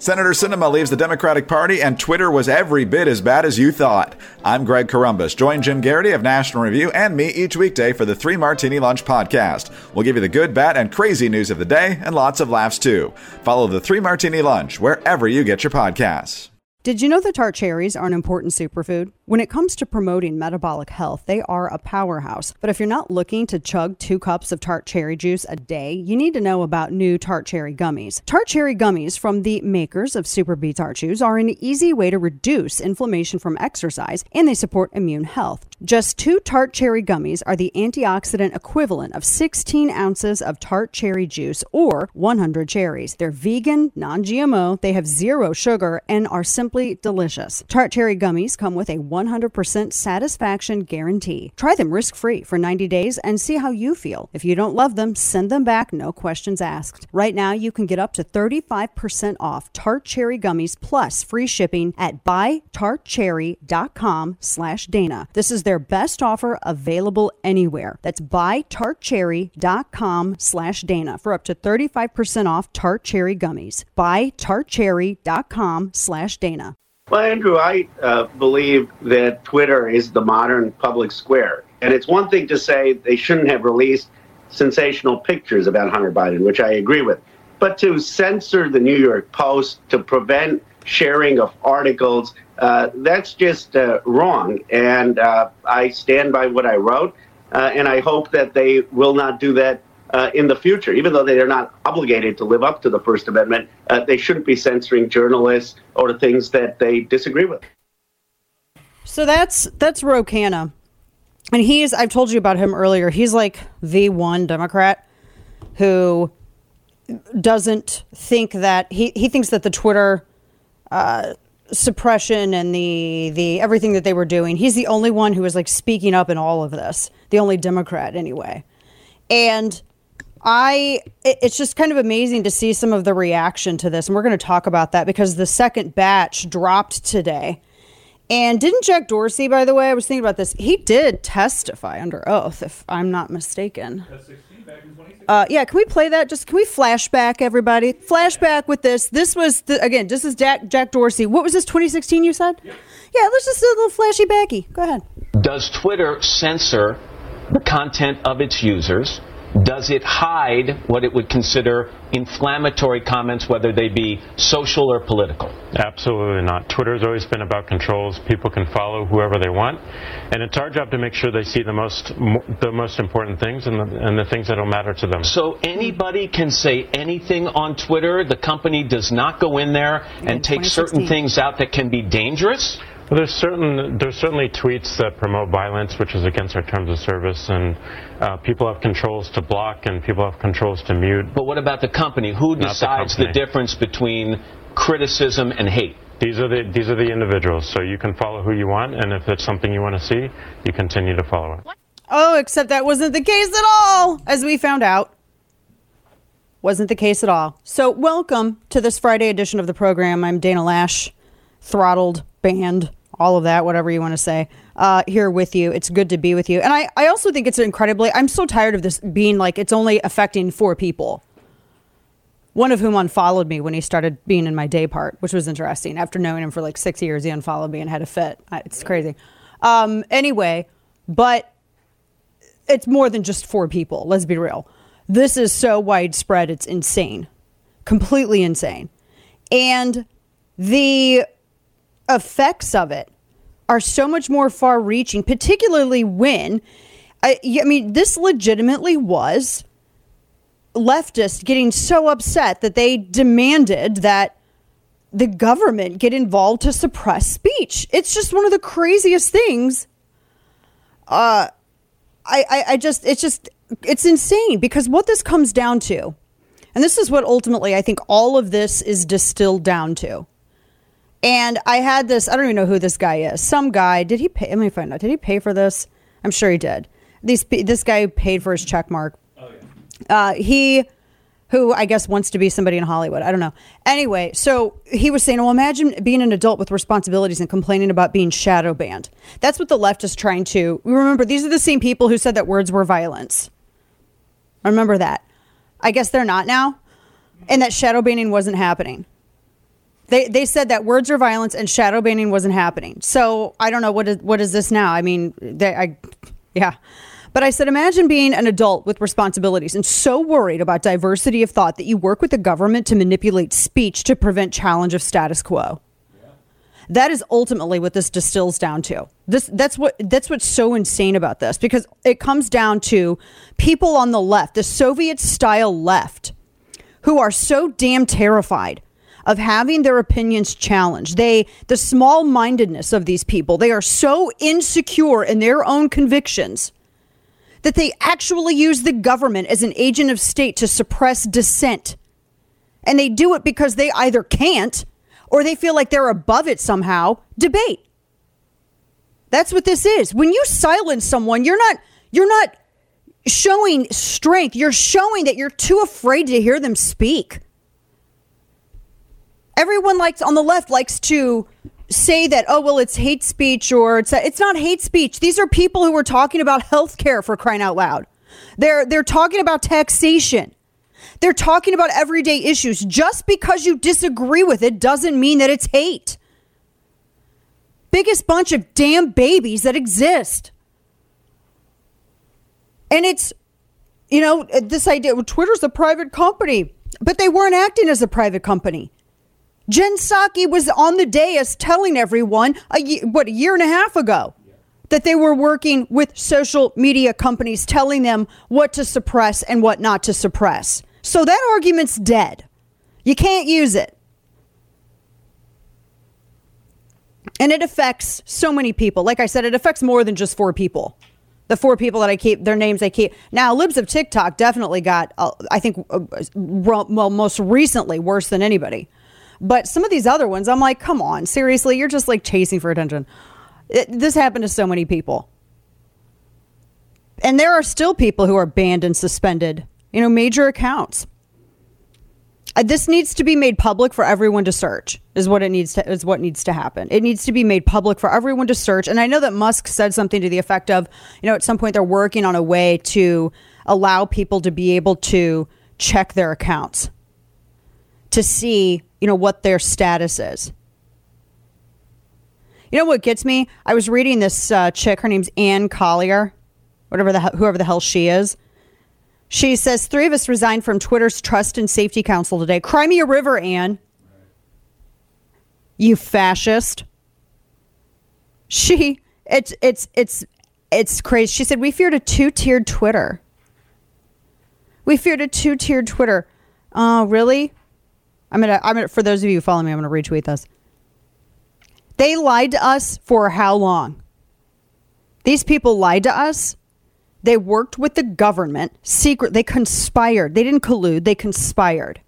Senator Sinema leaves the Democratic Party, and Twitter was every bit as bad as you thought. I'm Greg Corombos. Join Jim Geraghty of National Review and me each weekday for the Three Martini Lunch podcast. We'll give you the good, bad, and crazy news of the day, and lots of laughs too. Follow the Three Martini Lunch wherever you get your podcasts. Did you know that tart cherries are an important superfood? When it comes to promoting metabolic health, they are a powerhouse. But if you're not looking to chug two cups of tart cherry juice a day, you need to know about new tart cherry gummies. Tart cherry gummies from the makers of SuperBeets Heart Chews are an easy way to reduce inflammation from exercise, and they support immune health. Just two tart cherry gummies are the antioxidant equivalent of 16 ounces of tart cherry juice or 100 cherries. They're vegan, non GMO, they have zero sugar, and are simply delicious. Tart cherry gummies come with a 100% satisfaction guarantee. Try them risk free for 90 days and see how you feel. If you don't love them, send them back, no questions asked. Right now, you can get up to 35% off tart cherry gummies plus free shipping at buytartcherry.com slash Dana. This is their best offer available anywhere. That's buytartcherry.com slash Dana for up to 35% off tart cherry gummies. Buytartcherry.com slash Dana. Well, Andrew, I uh, believe that Twitter is the modern public square. And it's one thing to say they shouldn't have released sensational pictures about Hunter Biden, which I agree with. But to censor the New York Post, to prevent sharing of articles, uh, that's just uh, wrong. And uh, I stand by what I wrote. Uh, and I hope that they will not do that uh, in the future. Even though they are not obligated to live up to the First Amendment, uh, they shouldn't be censoring journalists or things that they disagree with. So that's that's Ro Khanna. And he's I've told you about him earlier. He's like the one Democrat who doesn't think that he, he thinks that the Twitter uh, suppression and the the everything that they were doing, he's the only one who is like speaking up in all of this. The only Democrat anyway. And I it's just kind of amazing to see some of the reaction to this and we're going to talk about that because the second batch dropped today. And didn't Jack Dorsey by the way, I was thinking about this. He did testify under oath if I'm not mistaken. Uh, yeah, can we play that? Just can we flashback everybody? Flashback with this. This was the, again. This is Jack, Jack Dorsey. What was this? 2016? You said? Yeah. Yeah. Let's just do a little flashy backy. Go ahead. Does Twitter censor the content of its users? Does it hide what it would consider inflammatory comments, whether they be social or political? Absolutely not. Twitter's always been about controls. People can follow whoever they want, and it's our job to make sure they see the most the most important things and the, and the things that will matter to them. So anybody can say anything on Twitter. The company does not go in there and take certain things out that can be dangerous. Well, there's certain there's certainly tweets that promote violence, which is against our terms of service, and uh, people have controls to block and people have controls to mute. But what about the company? Who Not the decides the, company. difference between criticism and hate? These are the these are the individuals. So you can follow who you want, and if it's something you want to see, you continue to follow it. Oh, except that wasn't the case at all, as we found out. Wasn't the case at all. So, welcome to this Friday edition of the program. I'm Dana Loesch, throttled, banned, all of that, whatever you want to say, uh, here with you. It's good to be with you. And I, I also think it's incredibly, I'm so tired of this being like it's only affecting four people. One of whom unfollowed me when he started being in my day part, which was interesting. After knowing him for like six years, he unfollowed me and had a fit. It's crazy. Um, anyway, but it's more than just four people. Let's be real. This is so widespread, it's insane. Completely insane. And the effects of it are so much more far reaching, particularly when, I, I mean, this legitimately was leftists getting so upset that they demanded that the government get involved to suppress speech. It's just one of the craziest things. Uh, I, I, I just, it's just, it's insane because what this comes down to, and this is what ultimately I think all of this is distilled down to. And I had this, I don't even know who this guy is. Some guy, did he pay? Let me find out. Did he pay for this? I'm sure he did. These, this guy paid for his check mark. Oh Uh, he, who I guess wants to be somebody in Hollywood. I don't know. Anyway, so he was saying, well, imagine being an adult with responsibilities and complaining about being shadow banned. That's what the left is trying to. Remember, these are the same people who said that words were violence. Remember that. I guess they're not now, and that shadow banning wasn't happening. They they said that words are violence and shadow banning wasn't happening. So I don't know what is what is this now. I mean, they, I yeah. But I said, imagine being an adult with responsibilities and so worried about diversity of thought that you work with the government to manipulate speech to prevent challenge of status quo. That is ultimately what this distills down to. This that's what that's what's so insane about this because it comes down to people on the left, the Soviet style left, who are so damn terrified of having their opinions challenged. They the small-mindedness of these people, they are so insecure in their own convictions that they actually use the government as an agent of state to suppress dissent. And they do it because they either can't or they feel like they're above it somehow. Debate. That's what this is. When you silence someone, you're not you're not showing strength. You're showing that you're too afraid to hear them speak. Everyone likes on the left likes to say that oh well it's hate speech or it's it's not hate speech. These are people who are talking about health care for crying out loud. They're they're talking about taxation. They're talking about everyday issues. Just because you disagree with it doesn't mean that it's hate. Biggest bunch of damn babies that exist. And it's you know this idea twitter's a private company but they weren't acting as a private company Jen Psaki was on the dais telling everyone a, what a year and a half ago that they were working with social media companies telling them what to suppress and what not to suppress. So that argument's dead. You can't use it. And it affects so many people. Like I said, it affects more than just four people. The four people that I keep, their names I keep. Now, Libs of TikTok definitely got, uh, I think, uh, well, most recently worse than anybody. But some of these other ones, I'm like, come on, seriously, you're just like chasing for attention. It, this happened to so many people. And there are still people who are banned and suspended, you know, major accounts. Uh, this needs to be made public for everyone to search is what it needs to is what needs to happen it needs to be made public for everyone to search and i know that musk said something to the effect of you know at some point they're working on a way to allow people to be able to check their accounts to see you know, what their status is. You know what gets me? I was reading this uh, chick. Her name's Anne Collier, whatever the whoever the hell she is. She says three of us resigned from Twitter's Trust and Safety Council today. Cry me a river, Anne. You fascist. She it's it's it's it's crazy. She said we feared a two-tiered Twitter. We feared a two-tiered Twitter. Oh, really? I'm gonna I'm gonna for those of you who follow me, I'm gonna retweet this. They lied to us for how long? These people lied to us. They worked with the government, secret. They conspired. They didn't collude. They conspired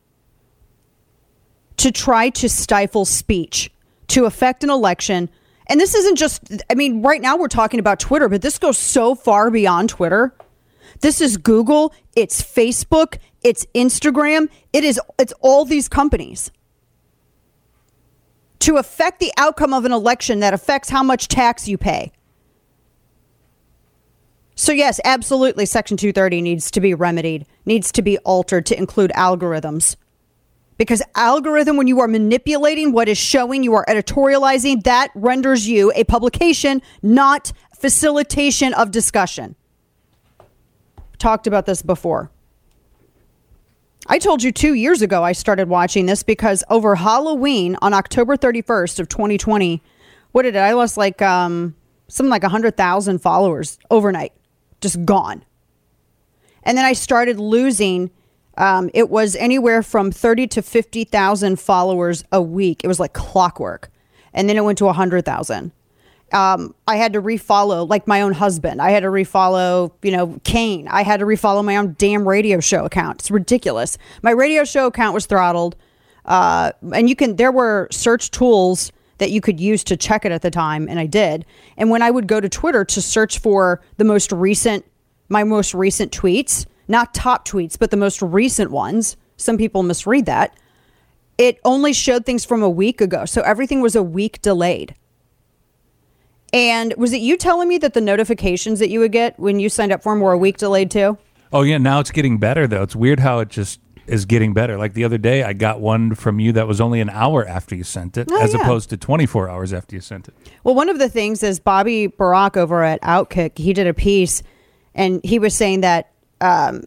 to try to stifle speech, to affect an election. And this isn't just, I mean, right now we're talking about Twitter, but this goes so far beyond Twitter. This is Google, it's Facebook, it's Instagram, it is it's all these companies. To affect the outcome of an election that affects how much tax you pay. So yes, absolutely section 230 needs to be remedied, needs to be altered to include algorithms. Because algorithm when you are manipulating what is showing, you are editorializing, that renders you a publication, not facilitation of discussion. Talked about this before. I told you two years ago I started watching this because over Halloween on October 31st of 2020, what did it? I lost like um, something like 100,000 followers overnight, just gone. And then I started losing. Um, it was anywhere from 30 to 50,000 followers a week. It was like clockwork. And then it went to 100,000 um, I had to refollow like my own husband. I had to refollow, you know, Kane. I had to refollow my own damn radio show account. It's ridiculous. My radio show account was throttled. Uh, and you can, there were search tools that you could use to check it at the time. And I did. And when I would go to Twitter to search for the most recent, my most recent tweets, not top tweets, but the most recent ones, some people misread that. It only showed things from a week ago. So everything was a week delayed. And was it you telling me that the notifications that you would get when you signed up for them were a week delayed too? Oh yeah, now it's getting better though. It's weird how it just is getting better. Like the other day, I got one from you that was only an hour after you sent it, Oh, as yeah. opposed to 24 hours after you sent it. Well, one of the things is Bobby Burack over at Outkick, he did a piece and he was saying that um,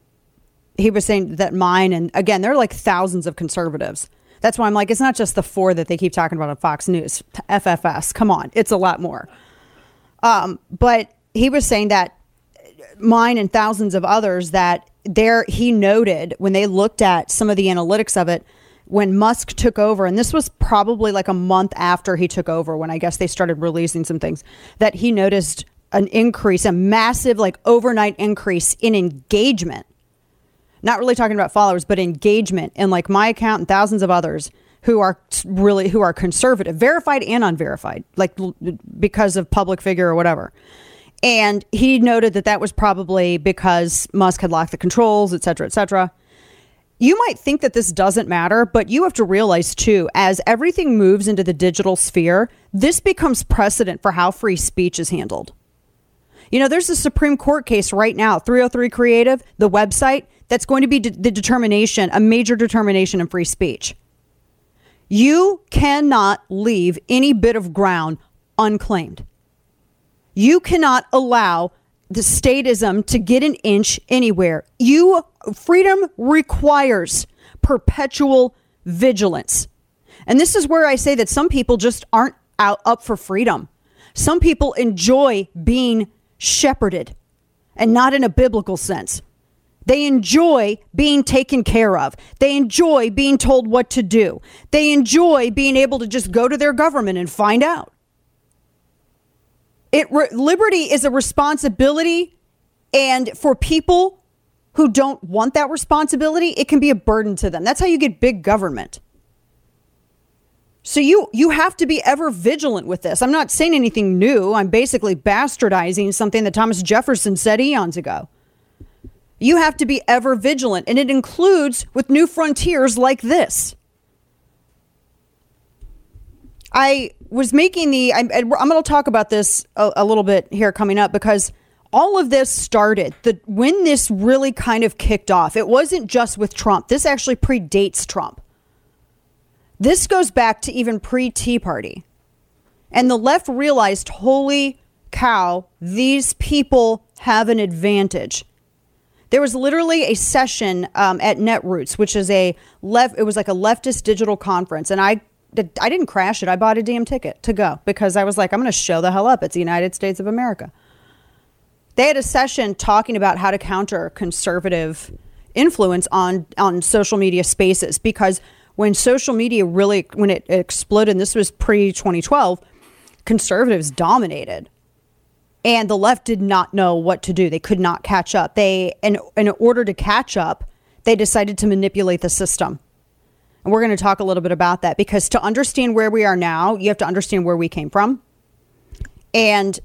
he was saying that mine and again, there are like thousands of conservatives. That's why I'm like, it's not just the four that they keep talking about on Fox News. FFS, come on, it's a lot more. Um, but he was saying that mine and thousands of others that there he noted when they looked at some of the analytics of it when Musk took over and this was probably like a month after he took over when I guess they started releasing some things that he noticed an increase a massive like overnight increase in engagement. Not really talking about followers but engagement in like my account and thousands of others who are really who are conservative verified and unverified like because of public figure or whatever and he noted that that was probably because Musk had locked the controls, et cetera, et cetera. You might think that this doesn't matter, but you have to realize too, as everything moves into the digital sphere, this becomes precedent for how free speech is handled. You know, there's a Supreme Court case right now, 303 Creative, the website, that's going to be de- the determination, a major determination in free speech. You cannot leave any bit of ground unclaimed. You cannot allow the statism to get an inch anywhere. You freedom requires perpetual vigilance. And this is where I say that some people just aren't out up for freedom. Some people enjoy being shepherded and not in a biblical sense. They enjoy being taken care of. They enjoy being told what to do. They enjoy being able to just go to their government and find out. It re- liberty is a responsibility, and for people who don't want that responsibility, it can be a burden to them. That's how you get big government. So you you have to be ever vigilant with this. I'm not saying anything new. I'm basically bastardizing something that Thomas Jefferson said eons ago. You have to be ever vigilant, and it includes with new frontiers like this. I was making the. I'm, I'm going to talk about this a, a little bit here coming up because all of this started the when this really kind of kicked off. It wasn't just with Trump. This actually predates Trump. This goes back to even pre Tea Party, and the left realized, holy cow, these people have an advantage. There was literally a session um, at Netroots, which is a left. It was like a leftist digital conference, and I I didn't crash it. I bought a damn ticket to go because I was like, I'm going to show the hell up. It's the United States of America. They had a session talking about how to counter conservative influence on on social media spaces because when social media really when it exploded, and this was pre 2012, conservatives dominated and the left did not know what to do. They could not catch up. They in in order to catch up, they decided to manipulate the system. And we're going to talk a little bit about that because to understand where we are now, you have to understand where we came from. And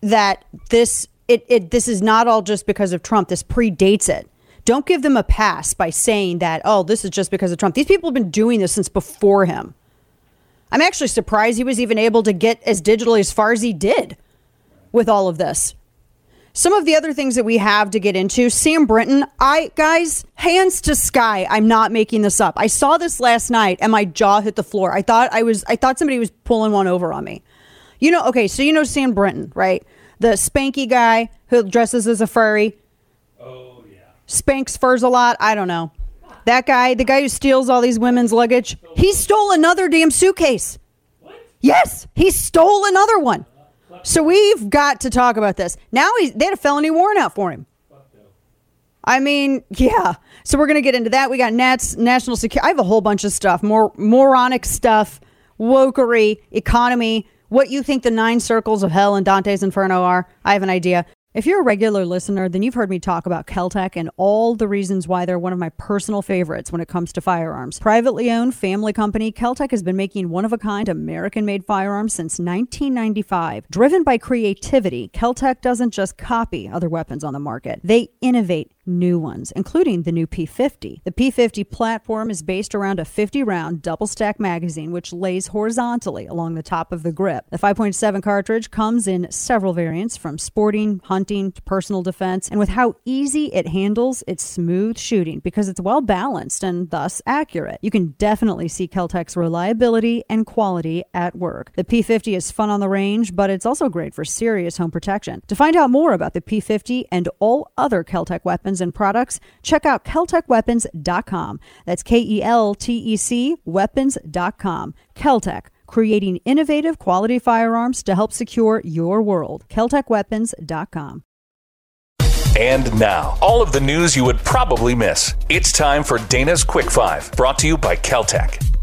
that this it, it this is not all just because of Trump. This predates it. Don't give them a pass by saying that, oh, this is just because of Trump. These people have been doing this since before him. I'm actually surprised he was even able to get as digitally as far as he did with all of this. Some of the other things that we have to get into, Sam Brinton, I guys, hands to sky. I'm not making this up. I saw this last night and my jaw hit the floor. I thought I was I thought somebody was pulling one over on me. You know, okay, so you know Sam Brinton, right? The spanky guy who dresses as a furry. Oh yeah. Spanks furs a lot. I don't know. That guy, the guy who steals all these women's luggage, he stole another damn suitcase. What? Yes, he stole another one. So we've got to talk about this. Now he's, they had a felony warrant out for him. I mean, yeah. So we're gonna get into that. We got Nats, national security. I have a whole bunch of stuff, more moronic stuff, wokery, economy. What you think the nine circles of hell in Dante's Inferno are? I have an idea. If you're a regular listener, then you've heard me talk about Keltec and all the reasons why they're one of my personal favorites when it comes to firearms. Privately owned family company, Keltec has been making one of a kind American made firearms since 1995. Driven by creativity, Keltec doesn't just copy other weapons on the market, they innovate new ones, including the new P50. The P50 platform is based around a 50 round double stack magazine, which lays horizontally along the top of the grip. The 5.7 cartridge comes in several variants from sporting, hunting, to personal defense, and with how easy it handles, it's smooth shooting because it's well balanced and thus accurate. You can definitely see Keltec's reliability and quality at work. The P50 is fun on the range, but it's also great for serious home protection. To find out more about the P50 and all other Keltec weapons and products, check out KeltecWeapons.com. That's K E L T E C weapons.com. Keltec, creating innovative quality firearms to help secure your world. KeltecWeapons.com. And now, all of the news you would probably miss. It's time for Dana's Quick Five, brought to you by Keltec.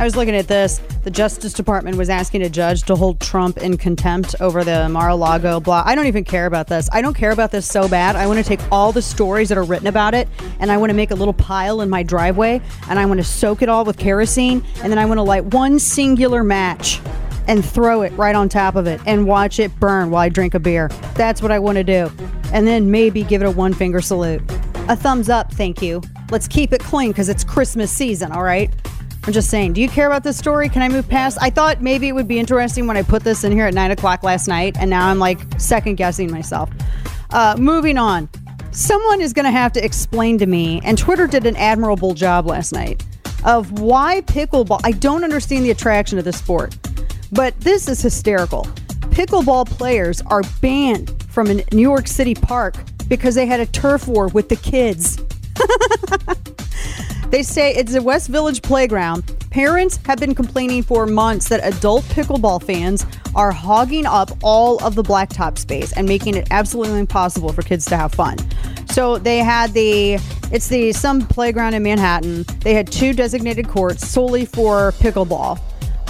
I was looking at this. The Justice Department was asking a judge to hold Trump in contempt over the Mar-a-Lago blah. I don't even care about this. I don't care about this so bad. I want to take all the stories that are written about it and I want to make a little pile in my driveway and I want to soak it all with kerosene and then I want to light one singular match and throw it right on top of it and watch it burn while I drink a beer. That's what I want to do. And then maybe give it a one finger salute. A thumbs up, thank you. Let's keep it clean because it's Christmas season, all right? I'm just saying, do you care about this story? Can I move past? I thought maybe it would be interesting when I put this in here at 9 o'clock last night, and now I'm like second guessing myself. Uh, moving on. Someone is going to have to explain to me, and Twitter did an admirable job last night, of why pickleball. I don't understand the attraction of the sport, but this is hysterical. Pickleball players are banned from a New York City park because they had a turf war with the kids. They say it's a West Village playground. Parents have been complaining for months that adult pickleball fans are hogging up all of the blacktop space and making it absolutely impossible for kids to have fun. So they had the it's the some playground in Manhattan. They had two designated courts solely for pickleball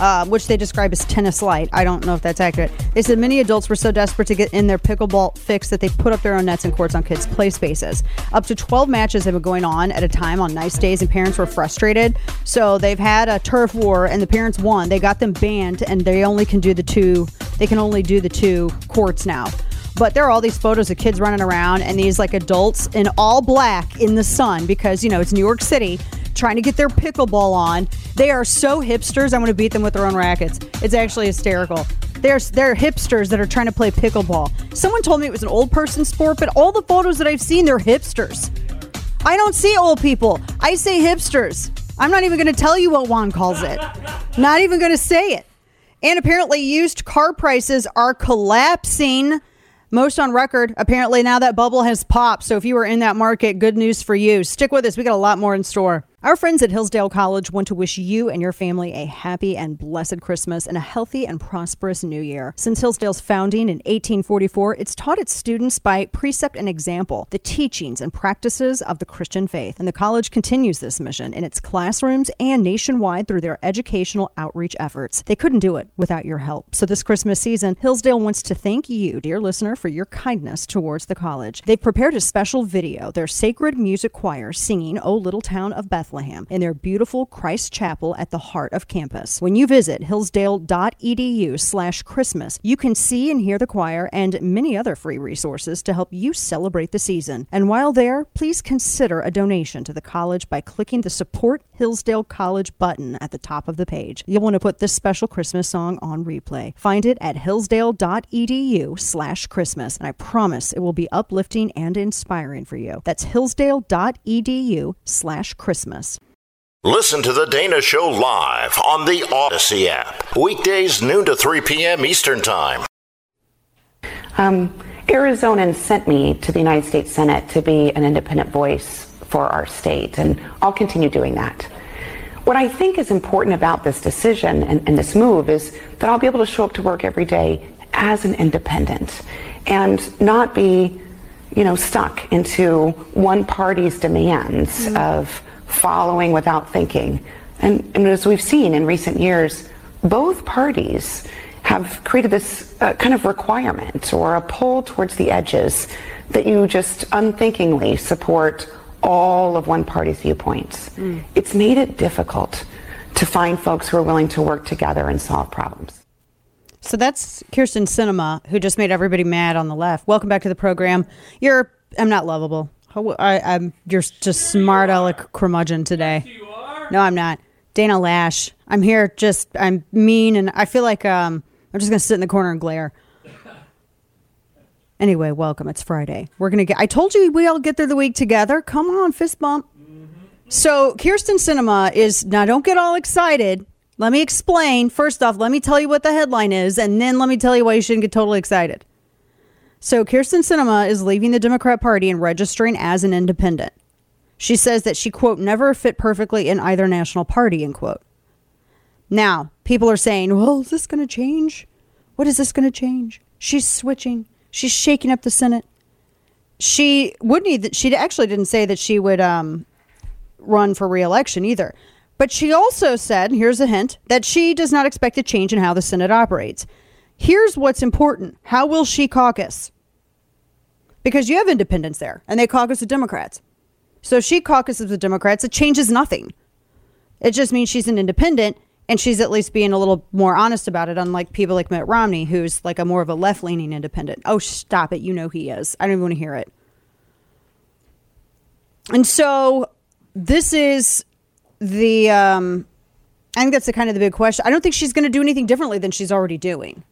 uh, which they describe as tennis light. I don't know if that's accurate. They said many adults were so desperate to get in their pickleball fix that they put up their own nets and courts on kids' play spaces. Up to 12 matches have been going on at a time on nice days, and parents were frustrated. So they've had a turf war, and the parents won. They got them banned, and they only can do the two. They can only do the two courts now. But there are all these photos of kids running around and these like adults in all black in the sun because, you know, it's New York City trying to get their pickleball on. They are so hipsters. I'm to beat them with their own rackets. It's actually hysterical. They're, they're hipsters that are trying to play pickleball. Someone told me it was an old person sport, but all the photos that I've seen, they're hipsters. I don't see old people. I say hipsters. I'm not even going to tell you what Juan calls it. Not even going to say it. And apparently, used car prices are collapsing most on record. Apparently, now that bubble has popped. So if you were in that market, good news for you. Stick with us. We got a lot more in store. Our friends at Hillsdale College want to wish you and your family a happy and blessed Christmas and a healthy and prosperous new year. Since Hillsdale's founding in 1844, it's taught its students by precept and example the teachings and practices of the Christian faith. And the college continues this mission in its classrooms and nationwide through their educational outreach efforts. They couldn't do it without your help. So this Christmas season, Hillsdale wants to thank you, dear listener, for your kindness towards the college. They've prepared a special video, their sacred music choir singing O Little Town of Bethlehem Bethlehem in their beautiful Christ Chapel at the heart of campus. When you visit hillsdale.edu slash Christmas, you can see and hear the choir and many other free resources to help you celebrate the season. And while there, please consider a donation to the college by clicking the Support Hillsdale College button at the top of the page. You'll want to put this special Christmas song on replay. Find it at hillsdale.edu slash Christmas, and I promise it will be uplifting and inspiring for you. That's hillsdale.edu slash Christmas. Listen to The Dana Show live on the Odyssey app. Weekdays, noon to 3 p.m. Eastern Time. Um, Arizonans sent me to the United States Senate to be an independent voice for our state, and I'll continue doing that. What I think is important about this decision and, and this move is that I'll be able to show up to work every day as an independent and not be, you know, stuck into one party's demands mm-hmm. of following without thinking. And, and, as we've seen in recent years, both parties have created this uh, kind of requirement or a pull towards the edges that you just unthinkingly support all of one party's viewpoints. Mm. It's made it difficult to find folks who are willing to work together and solve problems. So that's Kyrsten Sinema, who just made everybody mad on the left. Welcome back to the program. You're, I'm not lovable. I, I'm you're just smart aleck curmudgeon today. No, I'm not. Dana Loesch. I'm here. Just I'm mean, and I feel like um I'm just gonna sit in the corner and glare. Anyway, welcome. It's Friday. We're gonna get. I told you we all get through the week together. Come on, fist bump. So Kyrsten Sinema is now. Don't get all excited. Let me explain. First off, let me tell you what the headline is, and then let me tell you why you shouldn't get totally excited. So Kyrsten Sinema is leaving the Democrat Party and registering as an independent. She says that she quote never fit perfectly in either national party end quote. Now people are saying, well, is this going to change? What is this going to change? She's switching. She's shaking up the Senate. She would need. She actually didn't say that she would um, run for reelection either. But she also said, here's a hint, that she does not expect a change in how the Senate operates. Here's what's important how will she caucus? Because you have independents there, and they caucus with Democrats. So she caucuses with Democrats, it changes nothing. It just means she's an independent, and she's at least being a little more honest about it, unlike people like Mitt Romney, who's like a more of a left leaning independent. Oh, stop it. You know he is. I don't even want to hear it. And so this is the um I think that's the kind of the big question. I don't think she's going to do anything differently than she's already doing.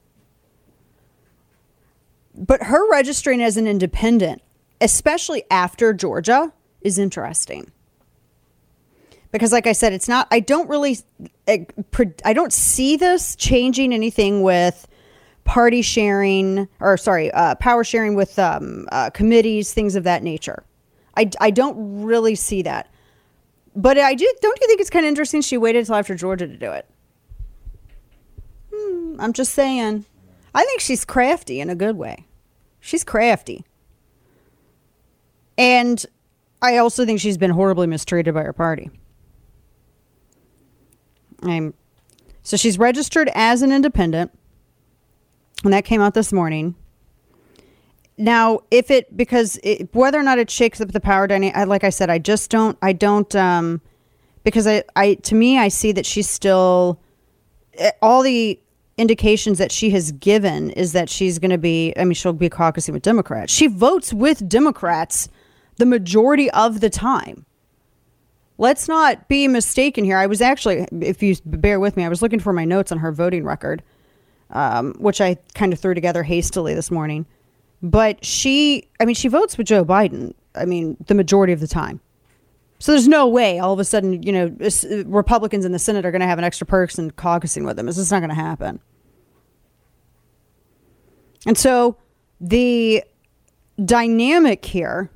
But her registering as an independent, especially after Georgia, is interesting. Because like I said, it's not I don't really I don't see this changing anything with party sharing or sorry, uh, power sharing with um, uh, committees, things of that nature. I, I don't really see that. But I do. Don't you think it's kind of interesting? She waited until after Georgia to do it. Hmm, I'm just saying. I think she's crafty in a good way. She's crafty, and I also think she's been horribly mistreated by her party. I'm so she's registered as an independent, and that came out this morning. Now, if it because it, whether or not it shakes up the power dynamic, like I said, I just don't. I don't um, because I, I to me, I see that she's still eh, all the indications that she has given is that she's going to be. I mean, she'll be caucusing with Democrats. She votes with Democrats the majority of the time. Let's not be mistaken here. I was actually, if you bear with me, I was looking for my notes on her voting record, um, which I kind of threw together hastily this morning. But she, I mean, she votes with Joe Biden. I mean, the majority of the time. So there's no way all of a sudden, you know, Republicans in the Senate are going to have an extra person caucusing with them. It's just not going to happen. And so the dynamic here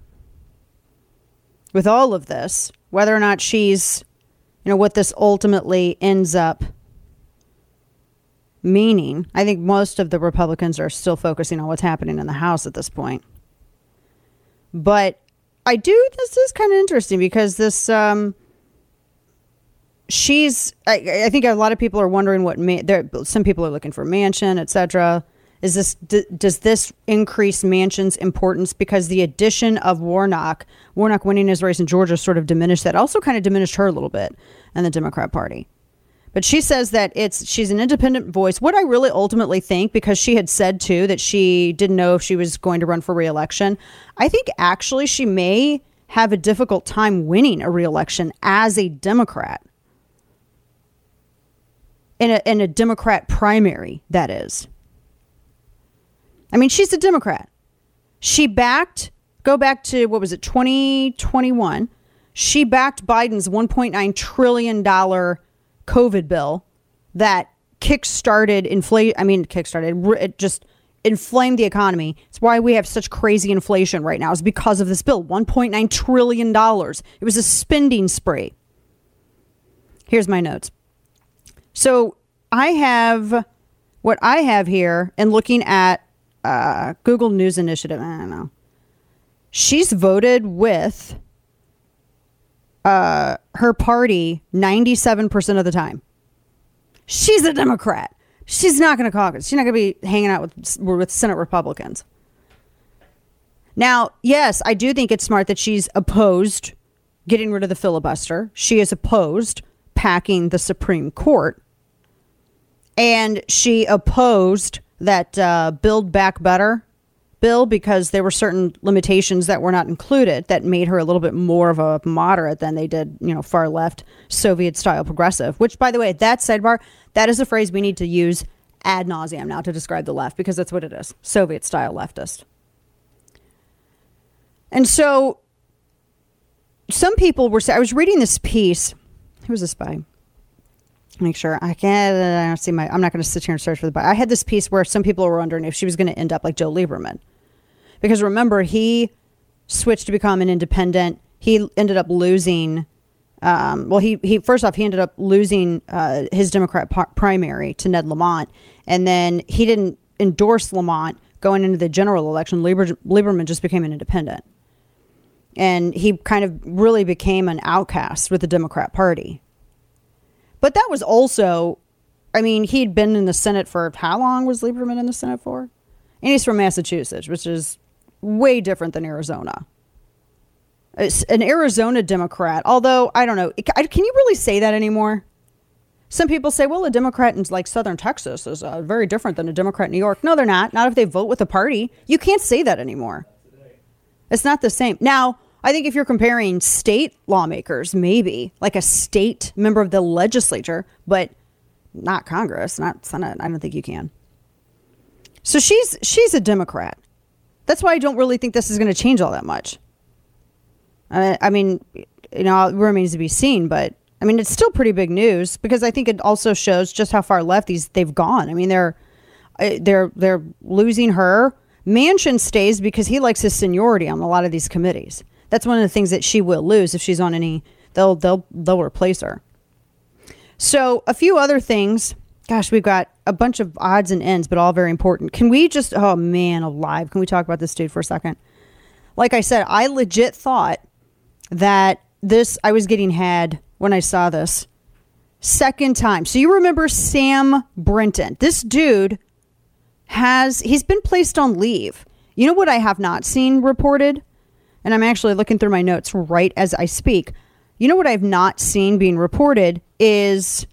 with all of this, whether or not she's, you know, what this ultimately ends up meaning, I think most of the Republicans are still focusing on what's happening in the House at this point. But I do, this is kind of interesting because this, um, she's, I, I think a lot of people are wondering what, ma- there, some people are looking for Manchin, etc. Is this, d- does this increase Manchin's importance because the addition of Warnock, Warnock winning his race in Georgia sort of diminished that, also kind of diminished her a little bit and the Democrat Party. But she says that it's she's an independent voice. What I really ultimately think, because she had said too that she didn't know if she was going to run for reelection, I think actually she may have a difficult time winning a reelection as a Democrat. In a, in a Democrat primary, that is. I mean, she's a Democrat. She backed, go back to, what was it, 2021. She backed Biden's $1.9 trillion COVID bill that kick-started inflation. I mean, kick-started it just inflamed the economy. It's why we have such crazy inflation right now. Is because of this bill, 1.9 trillion dollars. It was a spending spree. Here's my notes. So I have what I have here, and looking at uh, Google News Initiative. I don't know. She's voted with uh, her party 97% of the time. She's a Democrat. She's not going to caucus. She's not going to be hanging out with with Senate Republicans. Now, yes, I do think it's smart that she's opposed getting rid of the filibuster. She is opposed packing the Supreme Court. And she opposed that uh, Build Back Better bill because there were certain limitations that were not included that made her a little bit more of a moderate than they did, you know, far left Soviet style progressive. Which, by the way, that sidebar, that is a phrase we need to use ad nauseum now to describe the left because that's what it is Soviet style leftist. And so some people were I was reading this piece. Who was this by? Make sure I can't. I don't see my. I'm not going to sit here and search for the. I had this piece where some people were wondering if she was going to end up like Joe Lieberman, because remember he switched to become an independent. He ended up losing. Um, well, he he first off he ended up losing uh, his Democrat par- primary to Ned Lamont, and then he didn't endorse Lamont going into the general election. Lieber, Lieberman just became an independent and he kind of really became an outcast with the Democrat Party. But that was also, I mean, he'd been in the Senate for how long was Lieberman in the Senate for? And he's from Massachusetts, which is way different than Arizona. It's an Arizona Democrat, although I don't know, can you really say that anymore? Some people say, well, a Democrat in like Southern Texas is uh, very different than a Democrat in New York. No, they're not. Not if they vote with a party. You can't say that anymore. It's not the same. Now, I think if you're comparing state lawmakers, maybe like a state member of the legislature, but not Congress, not Senate, I don't think you can. So she's she's a Democrat. That's why I don't really think this is going to change all that much. I, I mean, you know, it remains to be seen, but I mean, it's still pretty big news because I think it also shows just how far left these they've gone. I mean, they're uh, they're they're losing her. Manchin stays because he likes his seniority on a lot of these committees. That's one of the things that she will lose if she's on any. They'll they'll they'll replace her. So a few other things. Gosh, we've got a bunch of odds and ends, but all very important. Can we just? Oh man, alive! Can we talk about this dude for a second? Like I said, I legit thought that this I was getting had when I saw this second time. So you remember Sam Brinton. This dude has he's been placed on leave. You know what I have not seen reported? And I'm actually looking through my notes right as I speak. You know what I've not seen being reported is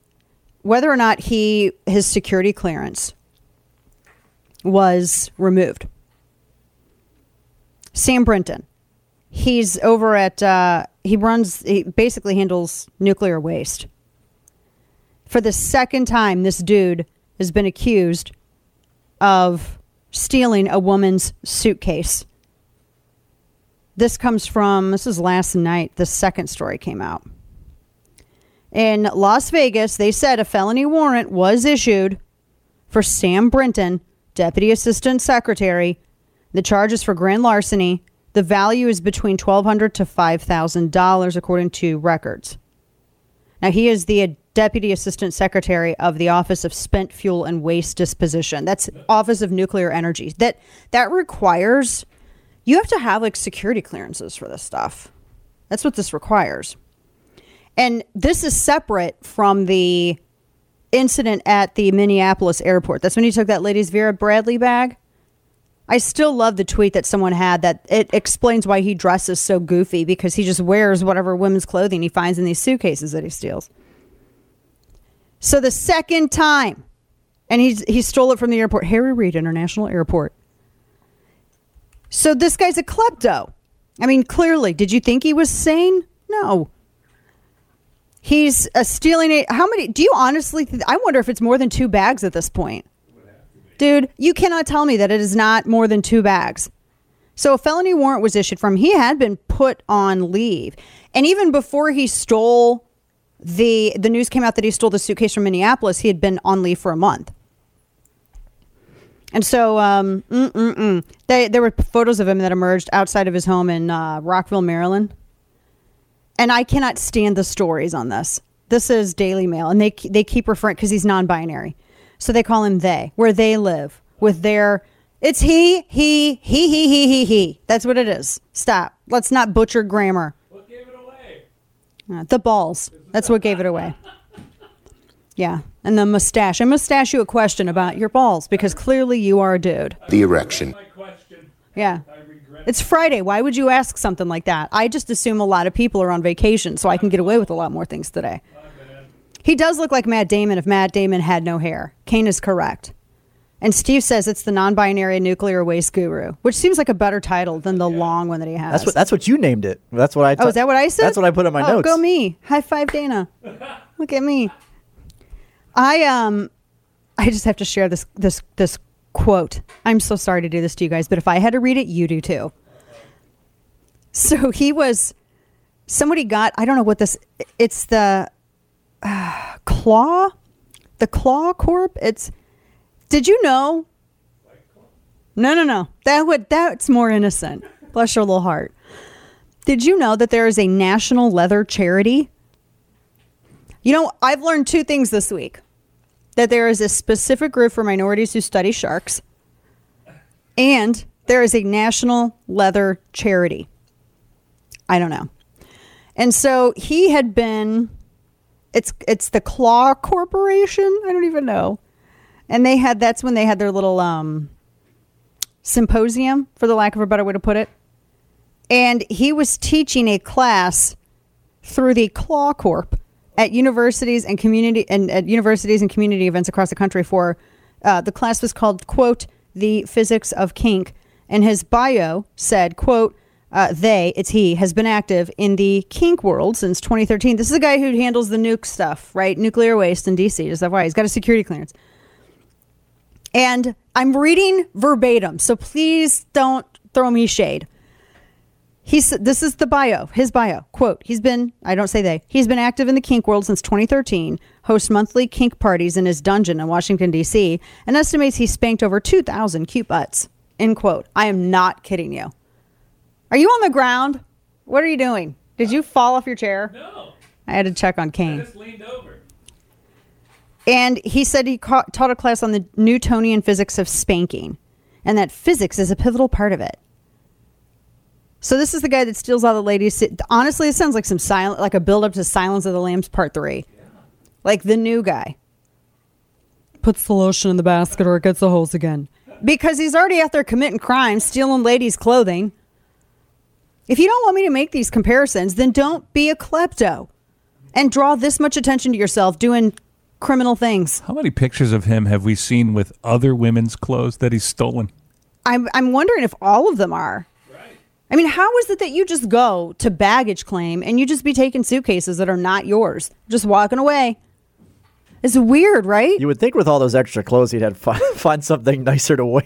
whether or not he his security clearance was removed. Sam Brinton, he's over at uh, he runs he basically handles nuclear waste. For the second time, this dude has been accused of stealing a woman's suitcase this comes from, this is last night, the second story came out. In Las Vegas, they said a felony warrant was issued for Sam Brinton, Deputy Assistant Secretary. The charges for grand larceny. The value is between $1,200 to $5,000, according to records. Now, he is the Deputy Assistant Secretary of the Office of Spent Fuel and Waste Disposition. That's Office of Nuclear Energy. That that requires you have to have like security clearances for this stuff. That's what this requires. And this is separate from the incident at the Minneapolis airport. That's when he took that lady's Vera Bradley bag. I still love the tweet that someone had that it explains why he dresses so goofy because he just wears whatever women's clothing he finds in these suitcases that he steals. So the second time, and he's he stole it from the airport, Harry Reid International Airport. So this guy's a klepto. I mean, clearly, did you think he was sane? No. He's stealing it. How many? Do you honestly? Th- I wonder if it's more than two bags at this point. Dude, you cannot tell me that it is not more than two bags. So a felony warrant was issued from. He had been put on leave, and even before he stole the the news came out that he stole the suitcase from Minneapolis, he had been on leave for a month. And so, um, they, there were photos of him that emerged outside of his home in uh, Rockville, Maryland. And I cannot stand the stories on this. This is Daily Mail, and they they keep referring because he's non-binary, so they call him they, where they live with their. It's he, he, he, he, he, he, he. That's what it is. Stop. Let's not butcher grammar. What gave it away? Uh, the balls. That's what gave it away. Yeah, and the mustache. I must ask you a question about your balls because clearly you are a dude. The erection. Yeah. It's Friday. Why would you ask something like that? I just assume a lot of people are on vacation, so I can get away with a lot more things today. He does look like Matt Damon if Matt Damon had no hair. Kane is correct. And Steve says it's the non-binary nuclear waste guru, which seems like a better title than the long one that he has. That's what that's what you named it. That's what I. Oh, is that what I said? That's what I put in my oh, notes. Go me. High five, Dana. Look at me. I um, I just have to share this this this quote. I'm so sorry to do this to you guys, but if I had to read it, you do too. So he was. Somebody got. I don't know what this. It's the uh, claw, the claw corp. It's. Did you know? No, no, no. That would that's more innocent. Bless your little heart. Did you know that there is a national leather charity? You know, I've learned two things this week. That there is a specific group for minorities who study sharks, and there is a national leather charity. I don't know. And so he had been it's it's the Claw Corporation. I don't even know. And they had that's when they had their little um symposium, for the lack of a better way to put it. And he was teaching a class through the Claw Corp at universities and community and at universities and community events across the country for uh, the class was called quote the physics of kink. And his bio said quote uh, they it's he has been active in the kink world since 2013 this is a guy who handles the nuke stuff right? Nuclear waste in dc is that why he's got a security clearance. And I'm reading verbatim, so please don't throw me shade. He said, this is the bio, his bio. Quote, he's been, I don't say they, he's been active in the kink world since 2013, hosts monthly kink parties in his dungeon in Washington, D.C., and estimates he spanked over 2,000 cute butts. End quote. I am not kidding you. Are you on the ground? What are you doing? Did you fall off your chair? No. I had to check on Kane. Just leaned over. And he said he ca- taught a class on the Newtonian physics of spanking, and that physics is a pivotal part of it. So this is the guy that steals all the ladies. Honestly, it sounds like some silent, like a build up to Silence of the Lambs Part Three, like the new guy puts the lotion in the basket or it gets the hose again because he's already out there committing crimes, stealing ladies' clothing. If you don't want me to make these comparisons, then don't be a klepto and draw this much attention to yourself doing criminal things. How many pictures of him have we seen with other women's clothes that he's stolen? I'm I'm wondering if all of them are. I mean, how is it that you just go to baggage claim and you just be taking suitcases that are not yours, just walking away? It's weird, right? You would think with all those extra clothes, he'd have find, find something nicer to wear.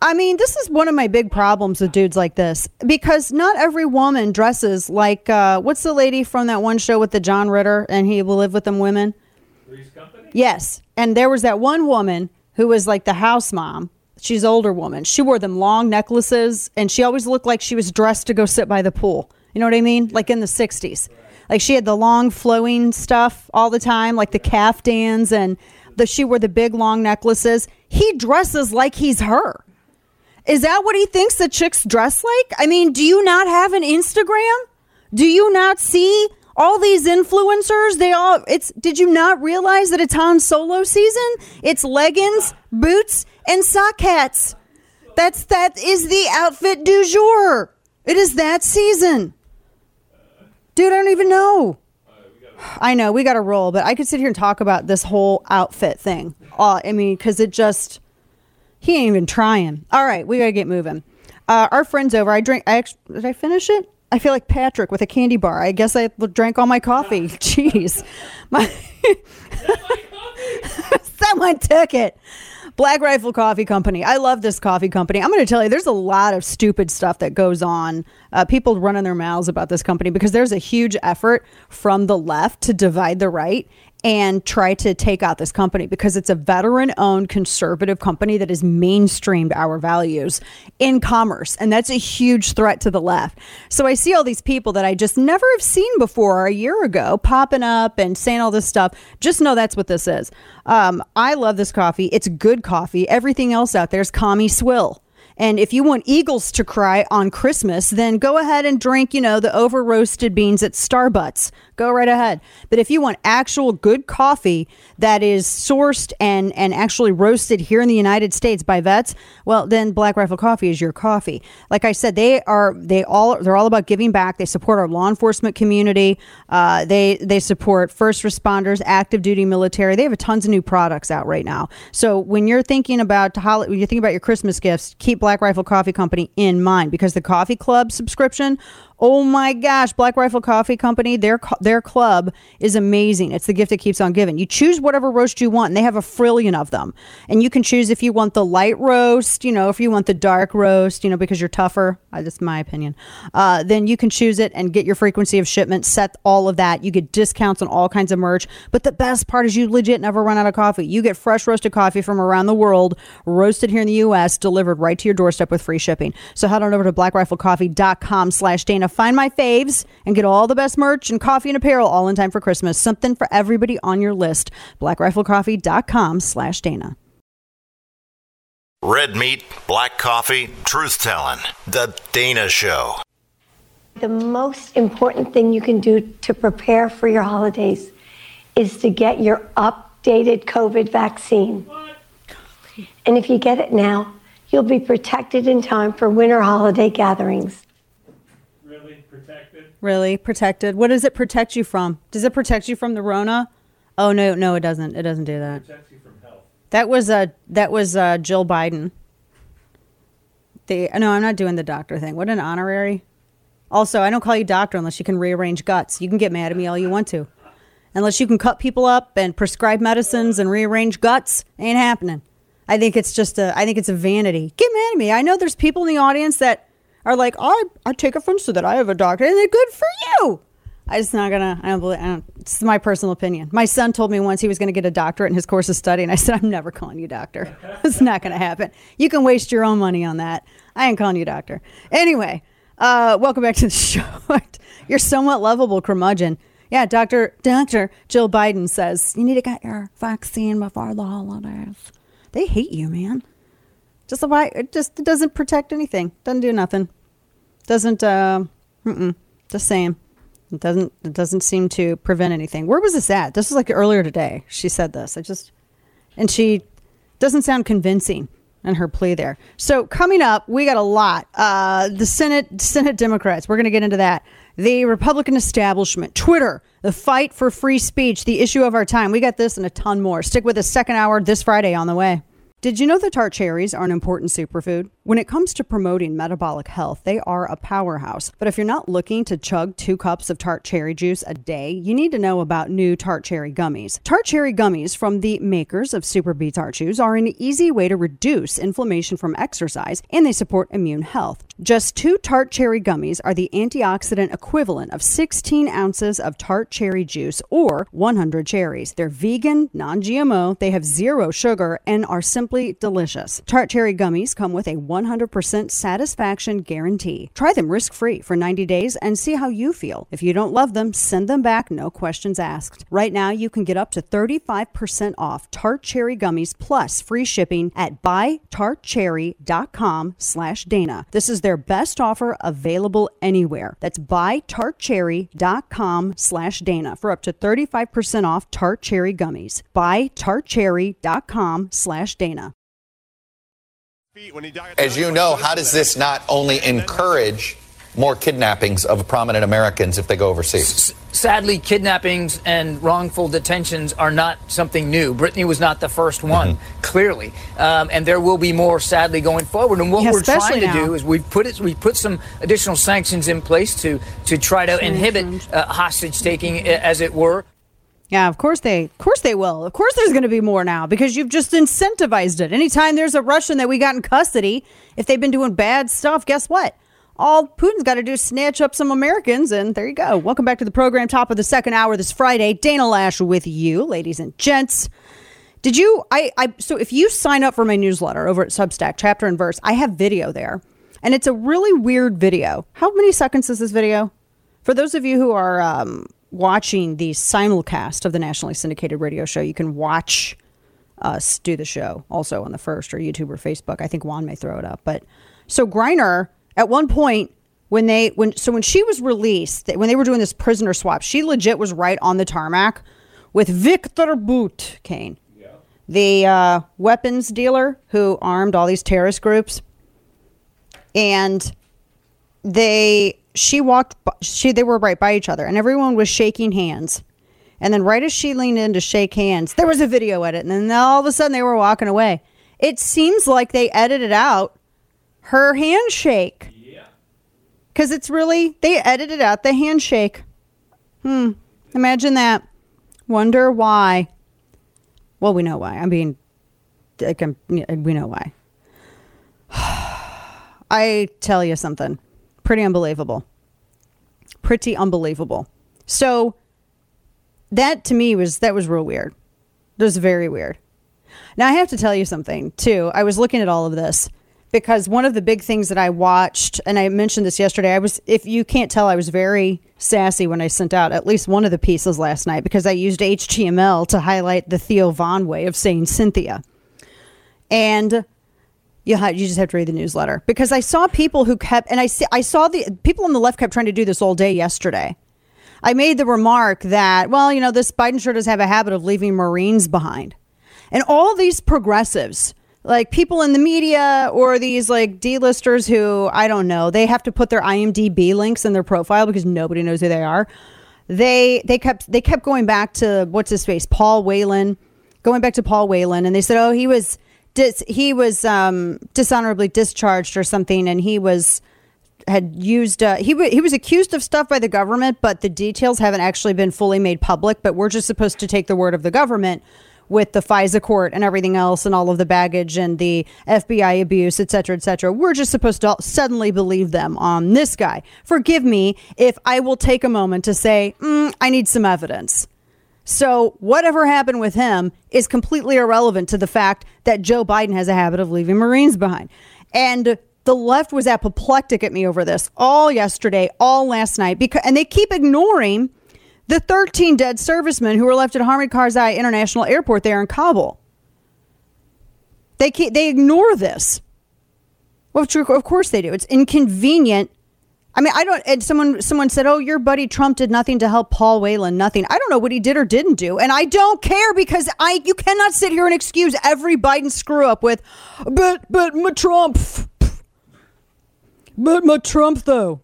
I mean, this is one of my big problems with dudes like this because not every woman dresses like uh, what's the lady from that one show with the John Ritter and he will live with them women. Yes, and there was that one woman who was like the house mom. She's an older woman. She wore them long necklaces, and she always looked like she was dressed to go sit by the pool. You know what I mean? Like in the '60s. Like she had the long flowing stuff all the time, like the caftans, and the she wore the big long necklaces. He dresses like he's her. Is that what he thinks the chicks dress like? I mean, do you not have an Instagram? Do you not see all these influencers? They all it's did you not realize that it's Han Solo season? It's leggings, boots, and sock hats. That's that is the outfit du jour. It is that season. Dude, I don't even know. I know we got to roll, but I could sit here and talk about this whole outfit thing. Uh, I mean, because it just he ain't even trying. All right, we gotta get moving. Uh, our friends over. I drink. I did I finish it? I feel like Patrick with a candy bar. I guess I drank all my coffee. Jeez, my someone took it. Black Rifle Coffee Company. I love this coffee company. I'm going to tell you, there's a lot of stupid stuff that goes on. Uh, people running their mouths about this company because there's a huge effort from the left to divide the right and try to take out this company because it's a veteran owned conservative company that has mainstreamed our values in commerce. And that's a huge threat to the left. So I see all these people that I just never have seen before a year ago popping up and saying all this stuff. Just know that's what this is. Um, I love this coffee. It's good coffee. Everything else out there is commie swill. And if you want eagles to cry on Christmas, then go ahead and drink, you know, the over roasted beans at Starbucks Go right ahead. But if you want actual good coffee that is sourced and and actually roasted here in the United States by vets, well, then Black Rifle Coffee is your coffee. Like I said, they are they all they're all about giving back. They support our law enforcement community. Uh, they they support first responders, active duty military. They have tons of new products out right now. So when you're thinking about when you're thinking about your Christmas gifts, keep Black Rifle Coffee Company in mind because the Coffee Club subscription Oh my gosh, Black Rifle Coffee Company, their their club is amazing. It's the gift that keeps on giving. You choose whatever roast you want, and they have a frillion of them. And you can choose if you want the light roast, you know, if you want the dark roast, you know, because you're tougher. Uh, that's my opinion. Uh, then you can choose it and get your frequency of shipment, set all of that. You get discounts on all kinds of merch. But the best part is you legit never run out of coffee. You get fresh roasted coffee from around the world, roasted here in the U.S., delivered right to your doorstep with free shipping. So head on over to blackriflecoffee.com slash Dana find my faves and get all the best merch and coffee and apparel all in time for Christmas. Something for everybody on your list. BlackRifleCoffee.com slash Dana. Red meat, black coffee, truth telling. The Dana Show. The most important thing you can do to prepare for your holidays is to get your updated COVID vaccine. And if you get it now, you'll be protected in time for winter holiday gatherings. Really protected? Really protected. What does it protect you from? Does it protect you from the Rona? Oh no, no, it doesn't. It doesn't do that. That was uh that was uh Jill Biden. The no, I'm not doing the doctor thing. What an honorary. Also, I don't call you doctor unless you can rearrange guts. You can get mad at me all you want to. Unless you can cut people up and prescribe medicines and rearrange guts, ain't happening. I think it's just a I think it's a vanity. Get mad at me. I know there's people in the audience that are like, I, I take offense to that. I have a doctor, and they're good for you. I just not gonna. I don't believe. I don't, it's my personal opinion. My son told me once he was to get a doctorate in his course of study, and I said, I'm never calling you doctor. it's not to happen. You can waste your own money on that. I ain't calling you doctor. Anyway, uh, welcome back to the show. You're somewhat lovable, curmudgeon. Yeah, Doctor Doctor Jill Biden says you need to get your vaccine before the holidays. They hate you, man. Just why it just it doesn't protect anything. Doesn't do nothing. Doesn't uh mm-mm, just saying. It doesn't it doesn't seem to prevent anything. Where was this at? This was like earlier today. She said this. I just and she doesn't sound convincing in her plea there. So coming up, we got a lot. Uh, the Senate Senate Democrats. We're going to get into that. The Republican establishment, Twitter, the fight for free speech, the issue of our time. We got this and a ton more. Stick with the second hour this Friday on the way. Did you know that tart cherries are an important superfood? When it comes to promoting metabolic health, they are a powerhouse. But if you're not looking to chug two cups of tart cherry juice a day, you need to know about new tart cherry gummies. Tart cherry gummies from the makers of SuperBeets Heart Chews are an easy way to reduce inflammation from exercise and they support immune health. Just two tart cherry gummies are the antioxidant equivalent of 16 ounces of tart cherry juice or 100 cherries. They're vegan, non GMO, they have zero sugar, and are simply delicious. Tart cherry gummies come with a 100% satisfaction guarantee. Try them risk free for 90 days and see how you feel. If you don't love them, send them back, no questions asked. Right now, you can get up to 35% off tart cherry gummies plus free shipping at buytartcherry.com slash Dana. This is their best offer available anywhere. That's buytartcherry.com slash Dana for up to 35% off tart cherry gummies. Buytartcherry.com slash Dana. As you know, how does this not only encourage more kidnappings of prominent Americans if they go overseas? Sadly, kidnappings and wrongful detentions are not something new. Brittany was not the first one, Mm-hmm. clearly, um, and there will be more. Sadly, going forward. And what Yeah, we're trying to now. do is we've put it, we put some additional sanctions in place to to try to inhibit uh, hostage taking, as it were. Yeah, of course they, of course they will. Of course, there's going to be more now because you've just incentivized it. Anytime there's a Russian that we got in custody, if they've been doing bad stuff, guess what? All Putin's got to do is snatch up some Americans, and there you go. Welcome back to the program, top of the second hour this Friday. Dana Loesch with you, ladies and gents. Did you? I, I. So if you sign up for my newsletter over at Substack, chapter and verse, I have video there, and it's a really weird video. How many seconds is this video? For those of you who are um, watching the simulcast of the nationally syndicated radio show, you can watch us do the show also on the first or YouTube or Facebook. I think Juan may throw it up. But so Griner at one point when they when so when she was released, when they were doing this prisoner swap, she legit was right on the tarmac with Victor Bout Kane, the uh, weapons dealer who armed all these terrorist groups, and they she walked she they were right by each other, and everyone was shaking hands. And then right as she leaned in to shake hands, there was a video edit, and then all of a sudden they were walking away. It seems like they edited out her handshake. Yeah because it's really, they edited out the handshake. Hmm. Imagine that. Wonder why. Well, we know why. I mean, like, I'm- we know why. I tell you something pretty unbelievable. Pretty unbelievable. So, that to me was that was real weird. It was very weird. Now I have to tell you something too. I was looking at all of this because one of the big things that I watched, and I mentioned this yesterday, I was if you can't tell, I was very sassy when I sent out at least one of the pieces last night because I used HTML to highlight the Theo Von way of saying Cynthia. And you ha- you just have to read the newsletter because I saw people who kept and I see, I saw the people on the left kept trying to do this all day yesterday. I made the remark that well, you know, this Biden sure does have a habit of leaving Marines behind. And all these progressives, like people in the media or these like D-listers who I don't know, they have to put their IMDb links in their profile because nobody knows who they are. They they kept they kept going back to what's his face, Paul Whelan, going back to Paul Whelan, and they said, oh, he was dis- he was um, dishonorably discharged or something, and he was had used uh, he wa he was accused of stuff by the government, but the details haven't actually been fully made public. But we're just supposed to take the word of the government with the FISA court and everything else, and all of the baggage and the FBI abuse, et cetera, et cetera. We're just supposed to suddenly believe them on this guy. Forgive me if I will take a moment to say mm, I need some evidence. So whatever happened with him is completely irrelevant to the fact that Joe Biden has a habit of leaving Marines behind. And the left was apoplectic at me over this all yesterday, all last night, because and they keep ignoring the 13 dead servicemen who were left at Hamid Karzai International Airport there in Kabul. They keep, they ignore this. Well, of course they do. It's inconvenient. I mean, I don't. And someone someone said, "Oh, your buddy Trump did nothing to help Paul Whelan. Nothing." I don't know what he did or didn't do, and I don't care because I you cannot sit here and excuse every Biden screw up with, but but my Trump, but my Trump though.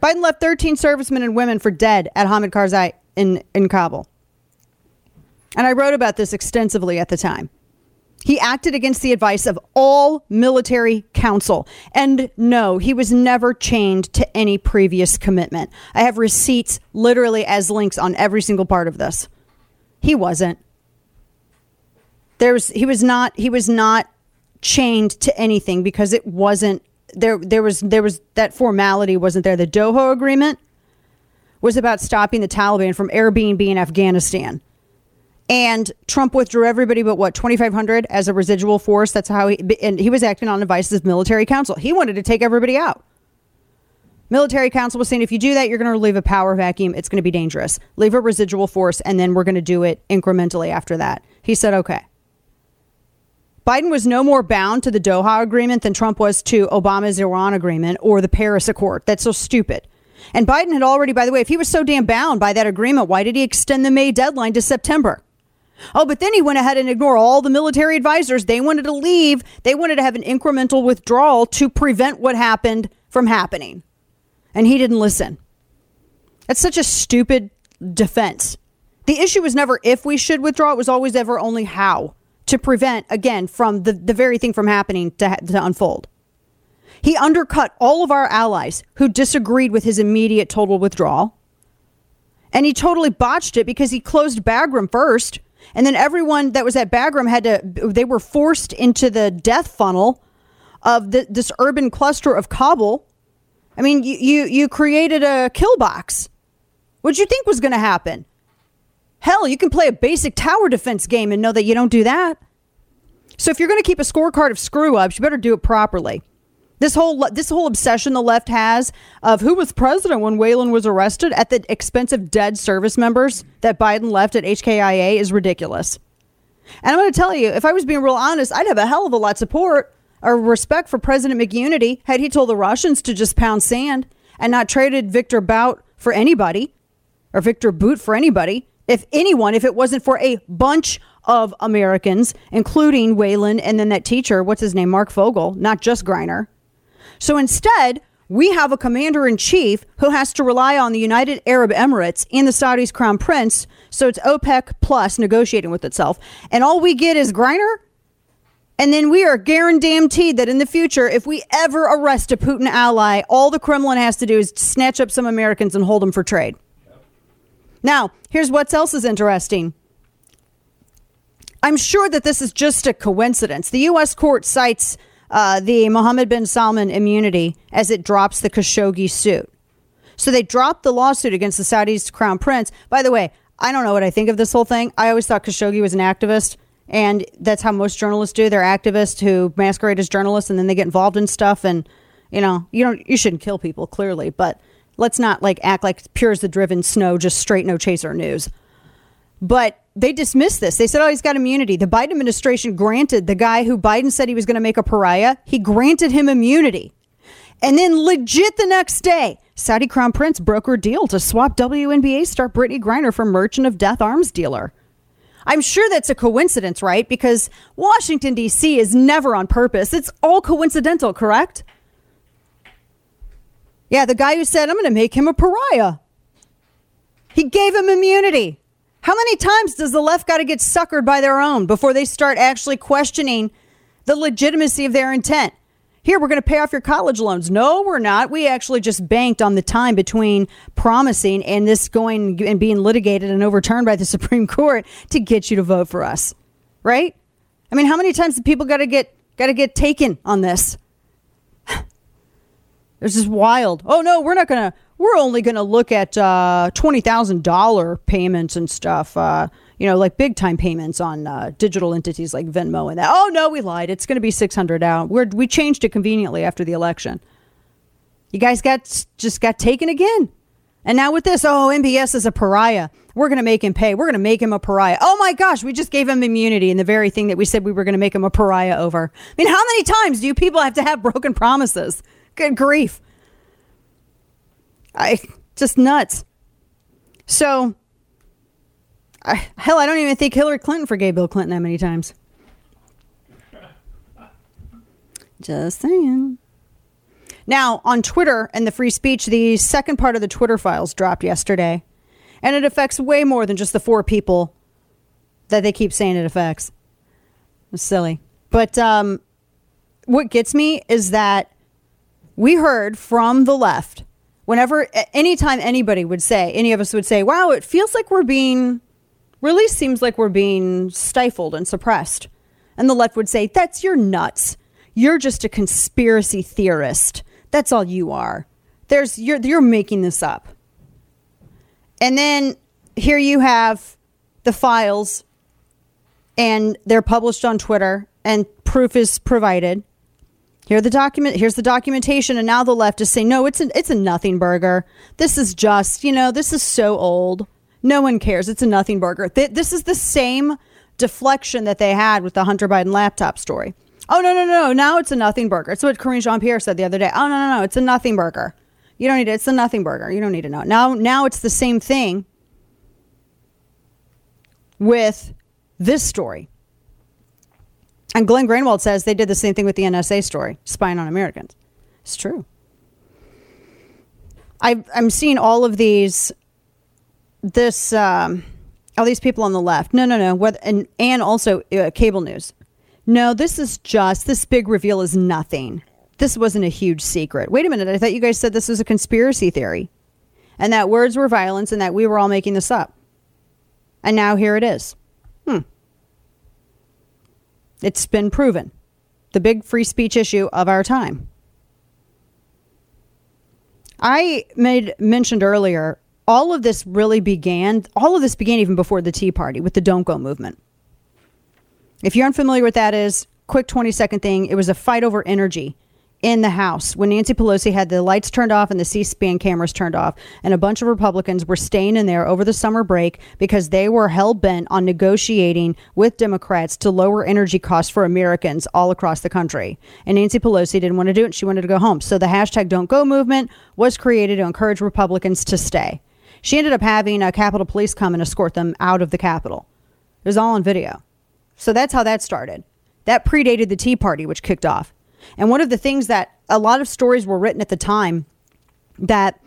Biden left 13 servicemen and women for dead at Hamid Karzai in in Kabul, and I wrote about this extensively at the time. He acted against the advice of all military counsel. And no, he was never chained to any previous commitment. I have receipts literally as links on every single part of this. He wasn't. There's he was not he was not chained to anything because it wasn't there there was there was that formality wasn't there. The Doha agreement was about stopping the Taliban from Airbnb in Afghanistan. And Trump withdrew everybody but what 2,500 as a residual force. That's how he and he was acting on advice of military council. He wanted to take everybody out. Military council was saying if you do that, you're going to leave a power vacuum. It's going to be dangerous. Leave a residual force, and then we're going to do it incrementally after that. He said, okay. Biden was no more bound to the Doha agreement than Trump was to Obama's Iran agreement or the Paris Accord. That's so stupid. And Biden had already, by the way, if he was so damn bound by that agreement, why did he extend the May deadline to September? Oh, but then he went ahead and ignored all the military advisors. They wanted to leave. They wanted to have an incremental withdrawal to prevent what happened from happening. And he didn't listen. That's such a stupid defense. The issue was never if we should withdraw, it was always ever only how to prevent, again, from the, the very thing from happening to, to unfold. He undercut all of our allies who disagreed with his immediate total withdrawal. And he totally botched it because he closed Bagram first. And then everyone that was at Bagram had to, they were forced into the death funnel of the, this urban cluster of Kabul. I mean, you, you, you created a kill box. What'd you think was going to happen? Hell, you can play a basic tower defense game and know that you don't do that. So if you're going to keep a scorecard of screw ups, you better do it properly. This whole this whole obsession the left has of who was president when Whelan was arrested at the expense of dead service members that Biden left at HKIA is ridiculous. And I'm going to tell you, if I was being real honest, I'd have a hell of a lot of support or respect for President McUnity had he told the Russians to just pound sand and not traded Victor Bout for anybody or Victor Boot for anybody. If anyone, if it wasn't for a bunch of Americans, including Whelan and then that teacher, what's his name, Marc Fogel, not just Griner. So instead, we have a commander in chief who has to rely on the United Arab Emirates and the Saudis' crown prince. So it's OPEC plus negotiating with itself. And all we get is Griner. And then we are guaranteed that in the future, if we ever arrest a Putin ally, all the Kremlin has to do is snatch up some Americans and hold them for trade. Now, here's what else is interesting. I'm sure that this is just a coincidence. The U.S. court cites uh, the Mohammed bin Salman immunity as it drops the Khashoggi suit. So they dropped the lawsuit against the Saudi's crown prince. By the way, I don't know what I think of this whole thing. I always thought Khashoggi was an activist, and that's how most journalists do. They're activists who masquerade as journalists, and then they get involved in stuff. And you know, you don't, you shouldn't kill people clearly, but let's not like act like pure as the driven snow, just straight no chaser news. But they dismissed this. They said, oh, he's got immunity. The Biden administration granted the guy who Biden said he was going to make a pariah, he granted him immunity. And then, legit the next day, Saudi Crown Prince brokered deal to swap WNBA star Brittany Griner for Merchant of Death arms dealer. I'm sure that's a coincidence, right? Because Washington, D.C. is never on purpose. It's all coincidental, correct? Yeah, the guy who said, I'm going to make him a pariah. He gave him immunity. How many times does the left got to get suckered by their own before they start actually questioning the legitimacy of their intent? Here, we're going to pay off your college loans. No, we're not. We actually just banked on the time between promising and this going and being litigated and overturned by the Supreme Court to get you to vote for us. Right? I mean, how many times do people got to get got to get taken on this? This is wild. Oh no, we're not gonna. We're only gonna look at uh, twenty thousand dollar payments and stuff. Uh, you know, like big time payments on uh, digital entities like Venmo and that. Oh no, we lied. It's gonna be six hundred out. We're we changed it conveniently after the election. You guys got just got taken again. And now with this, oh, MBS is a pariah. We're going to make him pay. We're going to make him a pariah. Oh my gosh, we just gave him immunity in the very thing that we said we were going to make him a pariah over. I mean, how many times do you people have to have broken promises? Good grief. I just nuts. So, I, hell, I don't even think Hillary Clinton forgave Bill Clinton that many times. Just saying. Now, on Twitter and the free speech, the second part of the Twitter files dropped yesterday. And it affects way more than just the four people that they keep saying it affects. It's silly. But um, what gets me is that we heard from the left whenever anytime anybody would say any of us would say wow it feels like we're being really seems like we're being stifled and suppressed. And the left would say that's your nuts. You're just a conspiracy theorist. That's all you are. There's you're you're making this up. And then here you have the files and they're published on twitter and proof is provided here the document. Here's the documentation, and now the left is saying, "No, it's a it's a nothing burger. This is just you know this is so old. No one cares. It's a nothing burger. Th- this is the same deflection that they had with the Hunter Biden laptop story. Oh no no no! Now it's a nothing burger. It's what Karine Jean Pierre said the other day. Oh no no no! It's a nothing burger. You don't need it. It's a nothing burger. You don't need to know. Now now it's the same thing with this story. And Glenn Greenwald says they did the same thing with the NSA story, spying on Americans. It's true. I, I'm seeing all of these, this, um, all these people on the left. No, no, no. And, and also uh, cable news. No, this is just, this big reveal is nothing. This wasn't a huge secret. Wait a minute. I thought you guys said this was a conspiracy theory and that words were violence and that we were all making this up. And now here it is. Hmm. It's been proven. The big free speech issue of our time. I made mentioned earlier, all of this really began, all of this began even before the Tea Party with the Don't Go movement. If you're unfamiliar with that is, quick 20 second thing, it was a fight over energy in the House when Nancy Pelosi had the lights turned off and the C SPAN cameras turned off, and a bunch of Republicans were staying in there over the summer break because they were hell bent on negotiating with Democrats to lower energy costs for Americans all across the country. And Nancy Pelosi didn't want to do it. She wanted to go home. So the hashtag Don't Go movement was created to encourage Republicans to stay. She ended up having a Capitol Police come and escort them out of the Capitol. It was all on video. So that's how that started. That predated the Tea Party, which kicked off. And one of the things that a lot of stories were written at the time that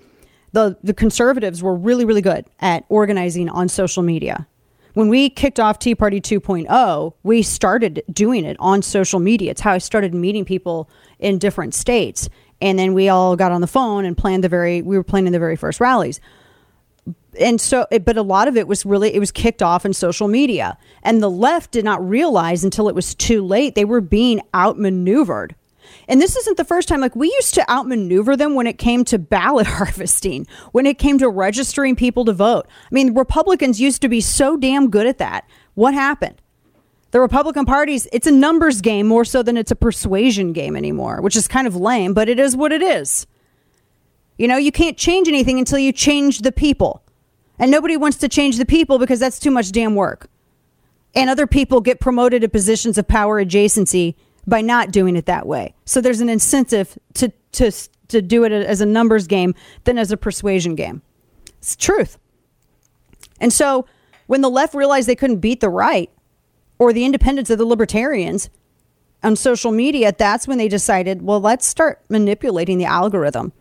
the the conservatives were really really good at organizing on social media. When we kicked off Tea Party 2.0, we started doing it on social media. It's how I started meeting people in different states. And then we all got on the phone and planned the very we were planning the very first rallies and so but a lot of it was really it was kicked off in social media and the left did not realize until it was too late they were being outmaneuvered and this isn't the first time like we used to outmaneuver them when it came to ballot harvesting when it came to registering people to vote i mean republicans used to be so damn good at that what happened the republican party's it's a numbers game more so than it's a persuasion game anymore which is kind of lame but it is what it is you know, you can't change anything until you change the people. And nobody wants to change the people because that's too much damn work. And other people get promoted to positions of power adjacency by not doing it that way. So there's an incentive to to to do it as a numbers game than as a persuasion game. It's truth. And so when the left realized they couldn't beat the right or the independence of the libertarians on social media, that's when they decided, well, let's start manipulating the algorithm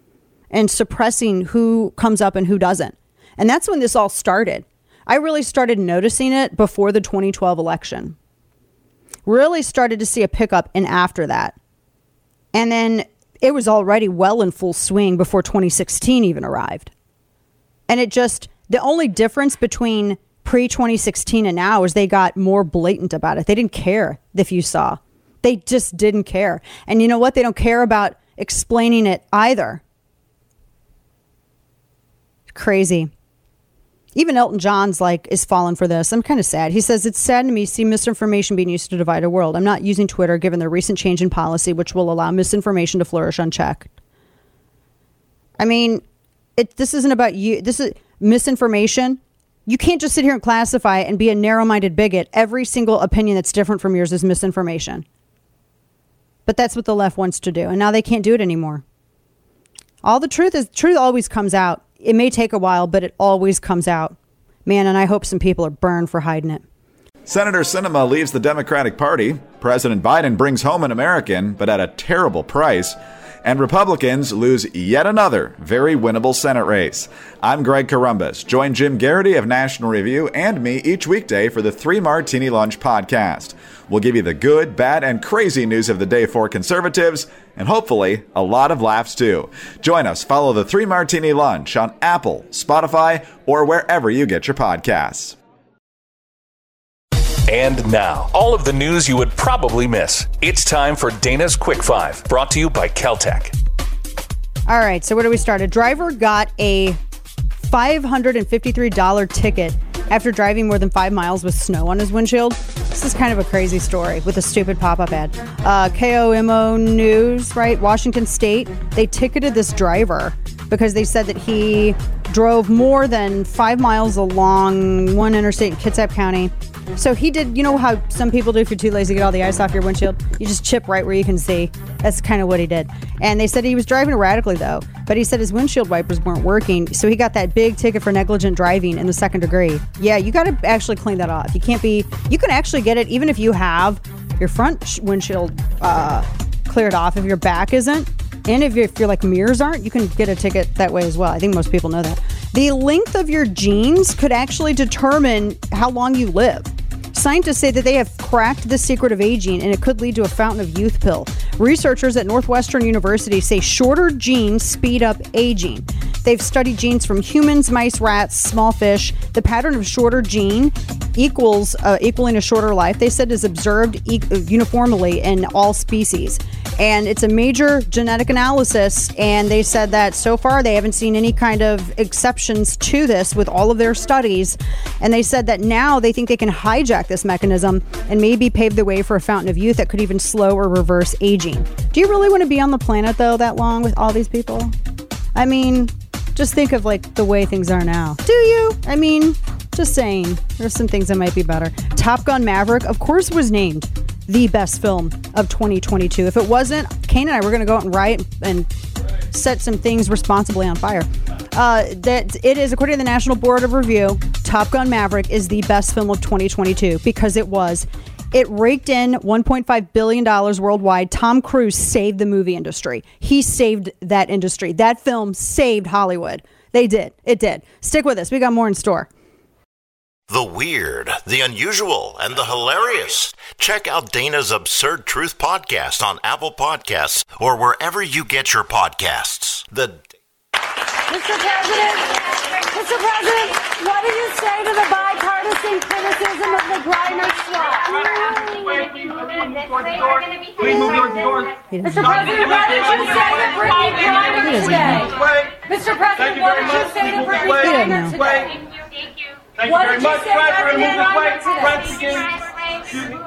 and suppressing who comes up and who doesn't. And that's when this all started. I really started noticing it before the 2012 election. Really started to see a pickup in after that. And then it was already well in full swing before 2016 even arrived. And it just, the only difference between pre 2016 and now is they got more blatant about it. They didn't care if you saw. They just didn't care. And you know what? They don't care about explaining it either. Crazy. Even Elton John's like is falling for this. I'm kind of sad. He says it's sad to me see misinformation being used to divide a world. I'm not using Twitter given the recent change in policy, which will allow misinformation to flourish unchecked. I mean, it. This isn't about you. This is misinformation. You can't just sit here and classify and be a narrow-minded bigot. Every single opinion that's different from yours is misinformation. But that's what the left wants to do, and now they can't do it anymore. All the truth is truth always comes out it may take a while, but it always comes out. Man, and I hope some people are burned for hiding it. Senator Sinema leaves the Democratic Party. President Biden brings home an American, but at a terrible price. And Republicans lose yet another very winnable Senate race. I'm Greg Corombos. Join Jim Geraghty of National Review and me each weekday for the Three Martini Lunch podcast. We'll give you the good, bad, and crazy news of the day for conservatives, and hopefully a lot of laughs too. Join us, follow the Three Martini Lunch on Apple, Spotify, or wherever you get your podcasts. And now, all of the news you would probably miss. It's time for Dana's Quick Five, brought to you by Keltec. All right, so where do we start? A driver got a $553 ticket after driving more than five miles with snow on his windshield. This is kind of a crazy story with a stupid pop up ad. Uh, KOMO News, right? Washington State, they ticketed this driver because they said that he drove more than five miles along one interstate in Kitsap County so he did, you know how some people do if you're too lazy to get all the ice off your windshield? You just chip right where you can see. That's kind of what he did. And they said he was driving erratically though, but he said his windshield wipers weren't working. So he got that big ticket for negligent driving in the second degree. Yeah, you got to actually clean that off. You can't be, you can actually get it even if you have your front windshield uh, cleared off, if your back isn't. And if you're, if you're like mirrors aren't, you can get a ticket that way as well. I think most people know that. The length of your genes could actually determine how long you live. Scientists say that they have cracked the secret of aging and it could lead to a fountain of youth pill. Researchers at Northwestern University say shorter genes speed up aging. They've studied genes from humans, mice, rats, small fish. The pattern of shorter gene equals uh, equaling a shorter life. They said is observed e- uniformly in all species. And it's a major genetic analysis. And they said that so far they haven't seen any kind of exceptions to this with all of their studies. And they said that now they think they can hijack this mechanism and maybe pave the way for a fountain of youth that could even slow or reverse aging. Do you really want to be on the planet, though, that long with all these people? I mean, just think of like the way things are now. Do you? I mean, just saying. There's some things that might be better. Top Gun Maverick, of course, was named the best film of 2022. If it wasn't, Kane and I were going to go out and riot and set some things responsibly on fire. Uh, that it is, according to the National Board of Review, Top Gun Maverick is the best film of 2022 because it was. It raked in $1.5 billion worldwide. Tom Cruise saved the movie industry. He saved that industry. That film saved Hollywood. They did. It did. Stick with us. We got more in store. The weird, the unusual, and the hilarious. Check out Dana's Absurd Truth podcast on Apple Podcasts or wherever you get your podcasts. The Mr. President, Mr. President, what do you say to the bipartisan criticism of the Griner swap? Please move towards the doors. Mr. President, what did you say to Brittany Griner today? Mr. President, what did you say to Brittany Griner today? Thank you What did you say to we're going to move Brittany. Griner Friends, again.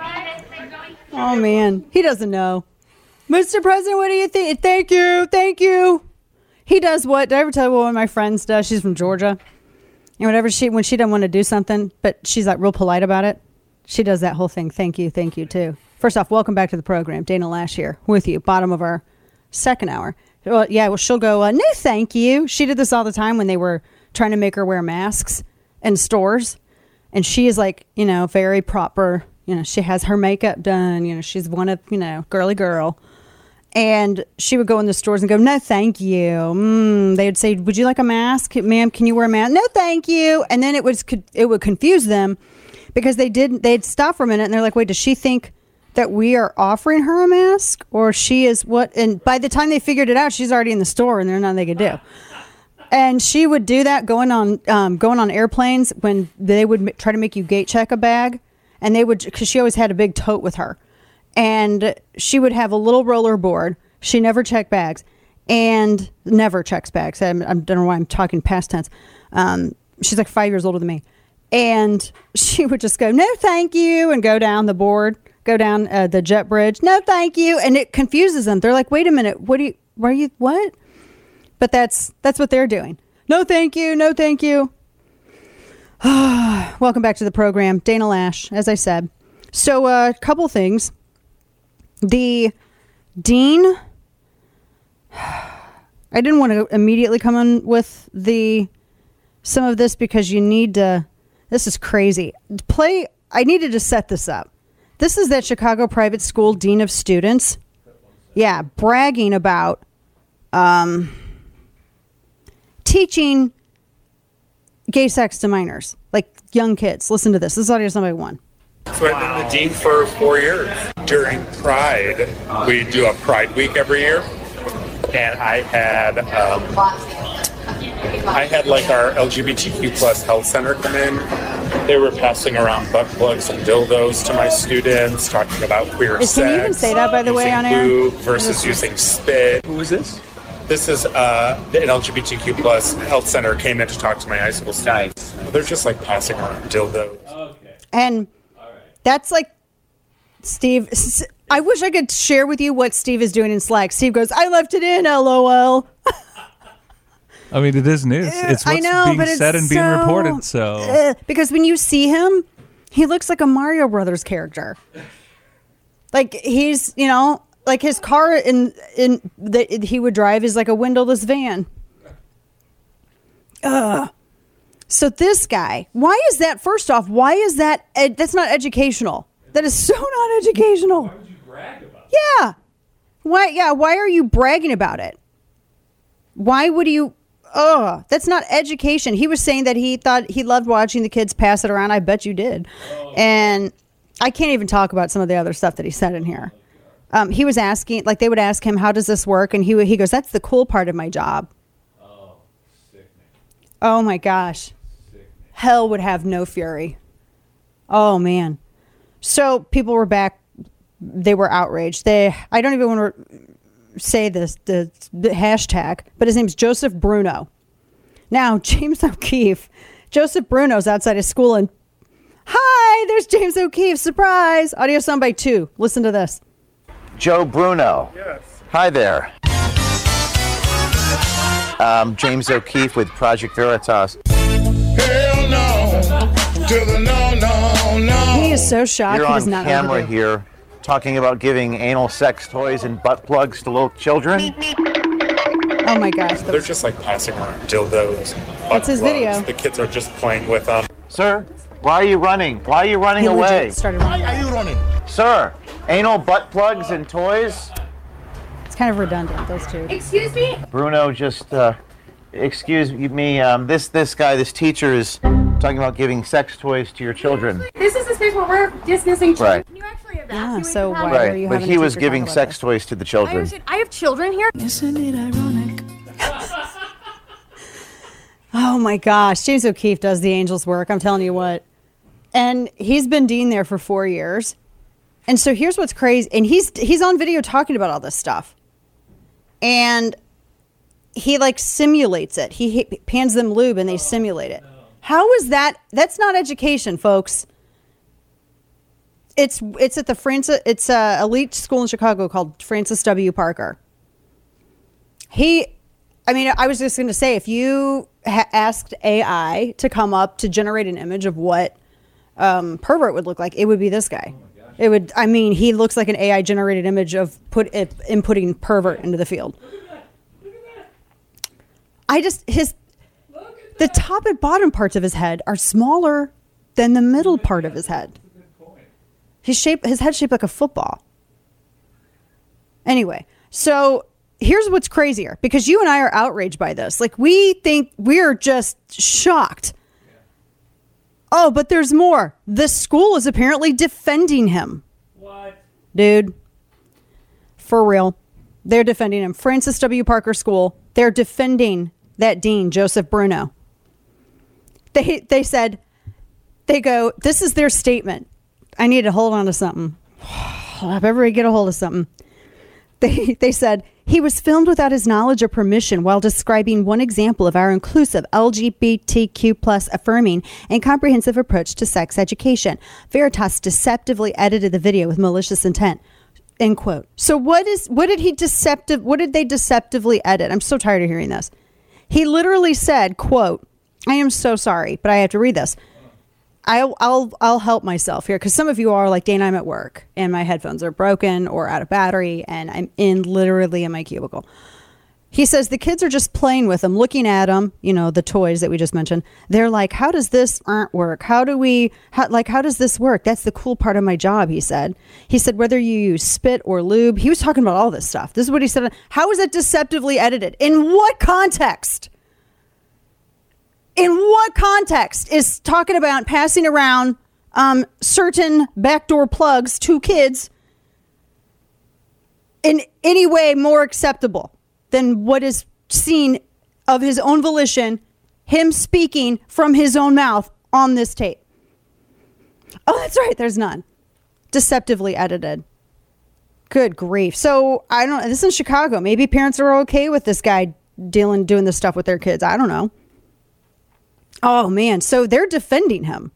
Oh man, he doesn't know. Mr. President, what do you think? Thank you, thank you. He does what? Did I ever tell you what one of my friends does? She's from Georgia, and whatever she when she doesn't want to do something, but she's like real polite about it, she does that whole thing. Thank you, thank you too. First off, welcome back to the program. Dana Loesch here with you. Bottom of our second hour. Well, yeah, well, she'll go. Uh, no, thank you. She did this all the time when they were trying to make her wear masks in stores and she is like you know very proper you know she has her makeup done you know she's one of you know girly girl and she would go in the stores and go no thank you. Mm. they would say would you like a mask? Ma'am can you wear a mask? No thank you. And then it was it would confuse them because they didn't they'd stop for a minute and they're like wait does she think that we are offering her a mask? Or she is what? And by the time they figured it out she's already in the store and there's nothing they could do. And she would do that going on um, going on airplanes when they would m- try to make you gate check a bag. And they would because she always had a big tote with her and she would have a little roller board she never checked bags and never checks bags I'm, I don't know why i'm talking past tense um, she's like five years older than me and she would just go no thank you and go down the board go down uh, the jet bridge no thank you and it confuses them they're like wait a minute what do you where are you what but that's that's what they're doing. No, thank you. No, thank you. Welcome back to the program, Dana Loesch. As I said, so a uh, couple things. The dean. I didn't want to immediately come in with the some of this because you need to. This is crazy. Play. I needed to set this up. This is that Chicago private school dean of students. Yeah, bragging about. Um, teaching gay sex to minors, like young kids. Listen to this. This audio is audio number one. So I've been the dean for four years. During Pride, we do a Pride Week every year, and I had um, I had like our LGBTQ plus health center come in. They were passing around butt plugs and dildos to my students, talking about queer Is- sex. Can you even say that, by the way, using on air? lube versus using spit. Who is this? This is uh, the LGBTQ plus health center came in to talk to my high school students. They're just like passing around dildos. Okay. And that's like Steve. I wish I could share with you what Steve is doing in Slack. Steve goes, I left it in, lol. I mean, it is news. It's what's know, being said and being reported. So Uh, because when you see him, he looks like a Mario Brothers character. Like he's, you know, like his car in in that he would drive is like a windowless van. Ugh. So this guy, why is that? First off, why is that? Ed, that's not educational. That is so not educational. Why would you brag about? It? Yeah. Why? Yeah. Why are you bragging about it? Why would you? Oh, that's not education. He was saying that he thought he loved watching the kids pass it around. I bet you did. And I can't even talk about some of the other stuff that he said in here. Um, he was asking, like they would ask him, "How does this work?" And he he goes, "That's the cool part of my job." Oh, sick, oh my gosh, hell would have no fury. Oh man. So people were back they were outraged. They I don't even want to say this the, the hashtag, but his name's Joseph Bruno. Now James O'Keefe, Joseph Bruno's outside of school and hi, there's James O'Keefe. Surprise! Audio soundbite two. Listen to this. Joe Bruno. Yes. Hi there. Um, James O'Keefe with Project Veritas. Hell no to the no, no, no. He is so shocked. You're he on does not know what camera to do. here talking about giving anal sex toys and butt plugs to little children. Oh my gosh. They're just like passing around dildos. That's his butt video. plugs. The kids are just playing with them. Sir, why are you running? Why are you running He legit away? started running. Why are you running? Sir, anal butt plugs and toys? It's kind of redundant. Those two. Excuse me? Bruno just uh, excuse me, um, this this guy, this teacher is talking about giving sex toys to your children. This is the space where we're dismissing children. Right. Can you actually Yeah. So why are Right, you but he was giving sex this? toys to the children. understand. I have children here. Isn't it ironic? Oh my gosh, James O'Keefe does the Angels work. I'm telling you what. And he's been dean there for four years. And so here's what's crazy. And he's he's on video talking about all this stuff. And he like simulates it. He, he pans them lube and they simulate it. How is that? That's not education, folks. It's it's at the Francis. It's a elite school in Chicago called Francis W. Parker. He, I mean, I was just going to say, if you ha- asked AI to come up to generate an image of what um, pervert would look like, it would be this guy. It would. I mean, he looks like an AI generated image of put it, inputting pervert into the field. I just his the top and bottom parts of his head are smaller than the middle part of his head. His shape, his head shaped like a football. Anyway, so here's what's crazier because you and I are outraged by this. Like we think we're just shocked. Oh, but there's more. The school is apparently defending him. What? Dude. For real. They're defending him. Francis W. Parker School. They're defending that dean, Joseph Bruno. They they said they go, this is their statement. I need to hold on to something. Help everybody get a hold of something. They they said he was filmed without his knowledge or permission while describing one example of our inclusive LGBTQ plus affirming and comprehensive approach to sex education. Veritas deceptively edited the video with malicious intent. End quote. So what is what did he deceptive what did they deceptively edit? I'm so tired of hearing this. He literally said, quote, I am so sorry, but I have to read this. I'll I'll I'll help myself here because some of you are like Dana. I'm at work and my headphones are broken or out of battery, and I'm in literally in my cubicle. He says the kids are just playing with them, looking at them. You know the toys that we just mentioned. They're like, "How does this work? How do we how, like? How does this work?" That's the cool part of my job. He said. He said whether you use spit or lube. He was talking about all this stuff. This is what he said. How is it deceptively edited? In what context? In what context is talking about passing around um, certain backdoor plugs to kids in any way more acceptable than what is seen of his own volition, him speaking from his own mouth on this tape? Oh, that's right. There's none. Deceptively edited. Good grief. So I don't. This is in Chicago. Maybe parents are okay with this guy dealing doing this stuff with their kids. I don't know. Oh man, so they're defending him.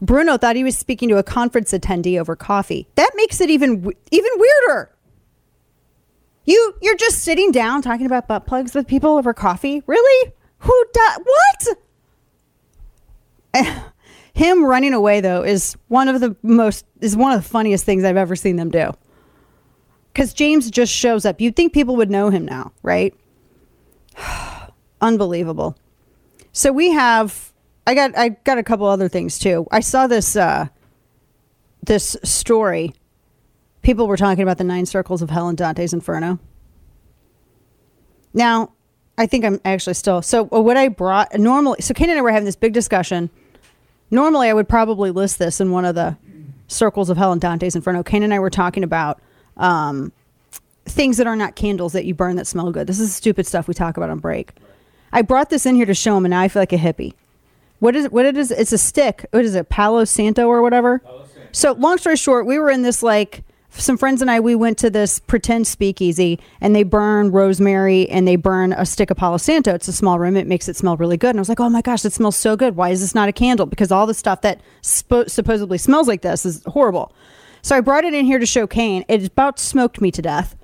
Bruno thought he was speaking to a conference attendee over coffee. That makes it even even weirder. You you're just sitting down talking about butt plugs with people over coffee? Really? Who does what? Him running away though is one of the most is one of the funniest things I've ever seen them do. Cuz James just shows up. You'd think people would know him now, right? Unbelievable. So we have I got I got a couple other things too. I saw this uh this story. People were talking about the nine circles of hell in Dante's Inferno. Now, I think I'm actually still so what I brought normally so Kane and I were having this big discussion. Normally I would probably list this in one of the circles of hell in Dante's Inferno. Kane and I were talking about um things that are not candles that you burn that smell good. This is stupid stuff we talk about on break. I brought this in here to show him, and now I feel like a hippie. What is what it is? It's a stick. What is it? Palo Santo or whatever. So, long story short, we were in this like some friends and I. We went to this pretend speakeasy, and they burn rosemary and they burn a stick of Palo Santo. It's a small room. It makes it smell really good. And I was like, oh my gosh, it smells so good. Why is this not a candle? Because all the stuff that spo- supposedly smells like this is horrible. So I brought it in here to show Kane. It about smoked me to death.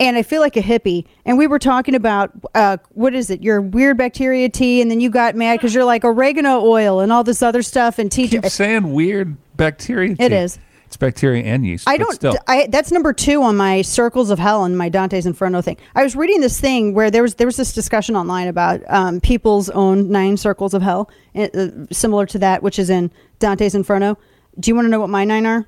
And I feel like a hippie. And we were talking about uh, what is it? Your weird bacteria tea, and then you got mad because you're like oregano oil and all this other stuff. And tea. Keep saying weird bacteria. It tea. is. It's bacteria and yeast. I don't. Still. I that's number two on my circles of hell and my Dante's Inferno thing. I was reading this thing where there was there was this discussion online about um, people's own nine circles of hell, uh, similar to that, which is in Dante's Inferno. Do you want to know what my nine are?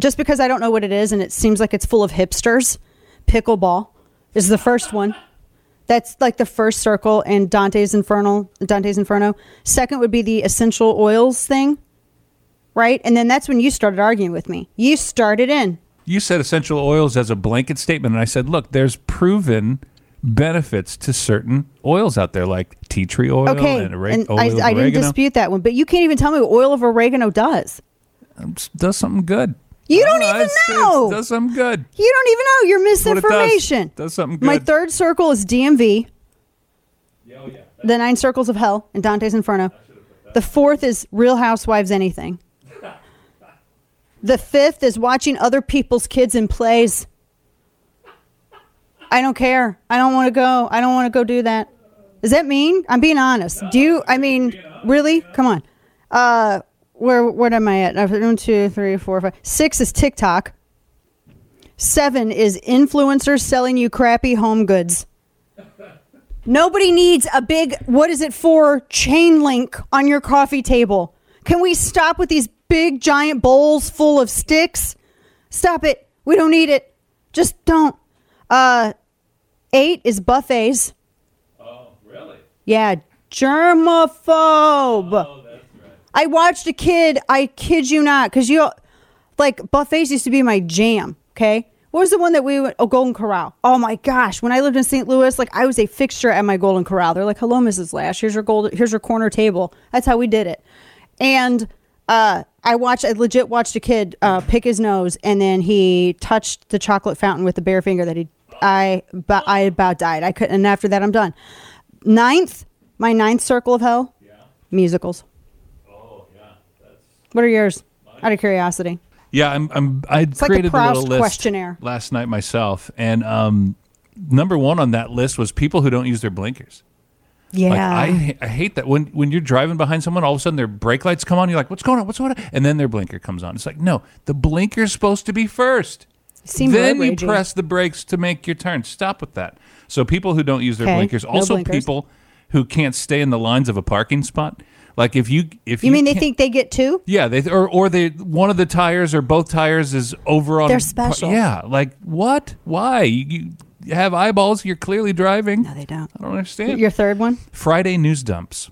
Just because I don't know what it is, and it seems like it's full of hipsters. Pickleball is the first one. That's like the first circle in Dante's Inferno. Dante's Inferno. Second would be the essential oils thing, right? And then that's when you started arguing with me. You started in. You said essential oils as a blanket statement, and I said, look, there's proven benefits to certain oils out there, like tea tree oil Okay, and, and oil I, I didn't dispute that one, but you can't even tell me what oil of oregano does. does something good. You don't Oh, even it's- it's- know. does something good. You don't even know. You're what it does. misinformation. Does something My third circle is DMV. Oh yeah. The nine circles of hell in Dante's Inferno. The fourth is Real Housewives Anything. The fifth is watching other people's kids in plays. I don't care. I don't want to go. I don't want to go do that. Does that mean? I'm being honest. Do you? I mean, really? Come on. Uh, where what am I at? One, two, three, four, five. Six is TikTok. Seven is influencers selling you crappy home goods. Nobody needs a big, what is it for, chain link on your coffee table. Can we stop with these big giant bowls full of sticks? Stop it. We don't need it. Just don't. Uh, eight is buffets. Oh, really? Yeah, germaphobe. I watched a kid, I kid you not, because you, like, buffets used to be my jam, okay? What was the one that we went? Oh, Golden Corral. Oh my gosh. When I lived in St. Louis, like I was a fixture at my Golden Corral. They're like, hello, Mrs. Loesch. Here's your gold, here's your corner table. That's how we did it. And uh, I watched, I legit watched a kid uh, pick his nose and then he touched the chocolate fountain with the bare finger that he, I, but I about died. I couldn't, and after that, I'm done. Ninth, my ninth circle of hell, yeah. musicals. What are yours? Out of curiosity. Yeah, I'm. I'm I like the created a Proust little list questionnaire. last night myself, and um, number one on that list was people who don't use their blinkers. Yeah. Like, I I hate that when when you're driving behind someone, all of a sudden their brake lights come on. You're like, what's going on? What's going on? And then their blinker comes on. It's like, no, the blinker's supposed to be first. Seem then you raging. press the brakes to make your turn. Stop with that. So people who don't use their Okay, blinkers, no also blinkers. people who can't stay in the lines of a parking spot. Like if you if You you, mean they think they get two? yeah, they or or they one of the tires or both tires is over on. They're special. Yeah, like what? Why? You, you have eyeballs. You're clearly driving. No, they don't. I don't understand. Your third one? Friday news dumps.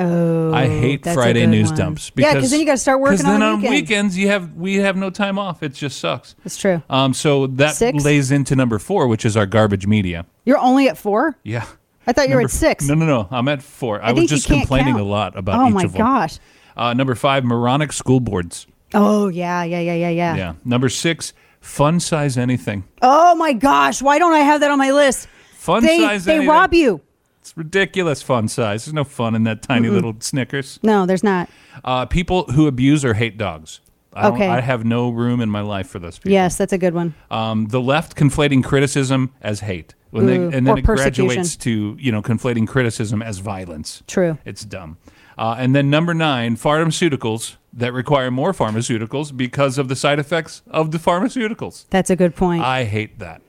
Oh, I hate Friday news one. dumps Yeah, because 'cause then you gotta start working 'cause on it. Because then the on weekend. weekends you have we have no time off. It just sucks. That's true. Um, so that Six? lays into number four, which is our garbage media. You're only at four? Yeah. I thought you were Number at six. No, no, no. I'm at four. I, I was just complaining count. a lot about Oh each my of them. gosh. Uh, number five, moronic school boards. Oh yeah, yeah, yeah, yeah, yeah. Yeah. Number six, fun size anything. Oh my gosh, why don't I have that on my list? Fun they, size They anything. rob you. It's ridiculous fun size. There's no fun in that tiny Mm-mm. little Snickers. No, there's not. Uh, people who abuse or hate dogs. I don't- Okay. I have no room in my life for those people. Yes, that's a good one. Um, the left conflating criticism as hate, when they, and then or it graduates to you know conflating criticism as violence. True. It's dumb. Uh, and then number nine, pharmaceuticals that require more pharmaceuticals because of the side effects of the pharmaceuticals. That's a good point. I hate that.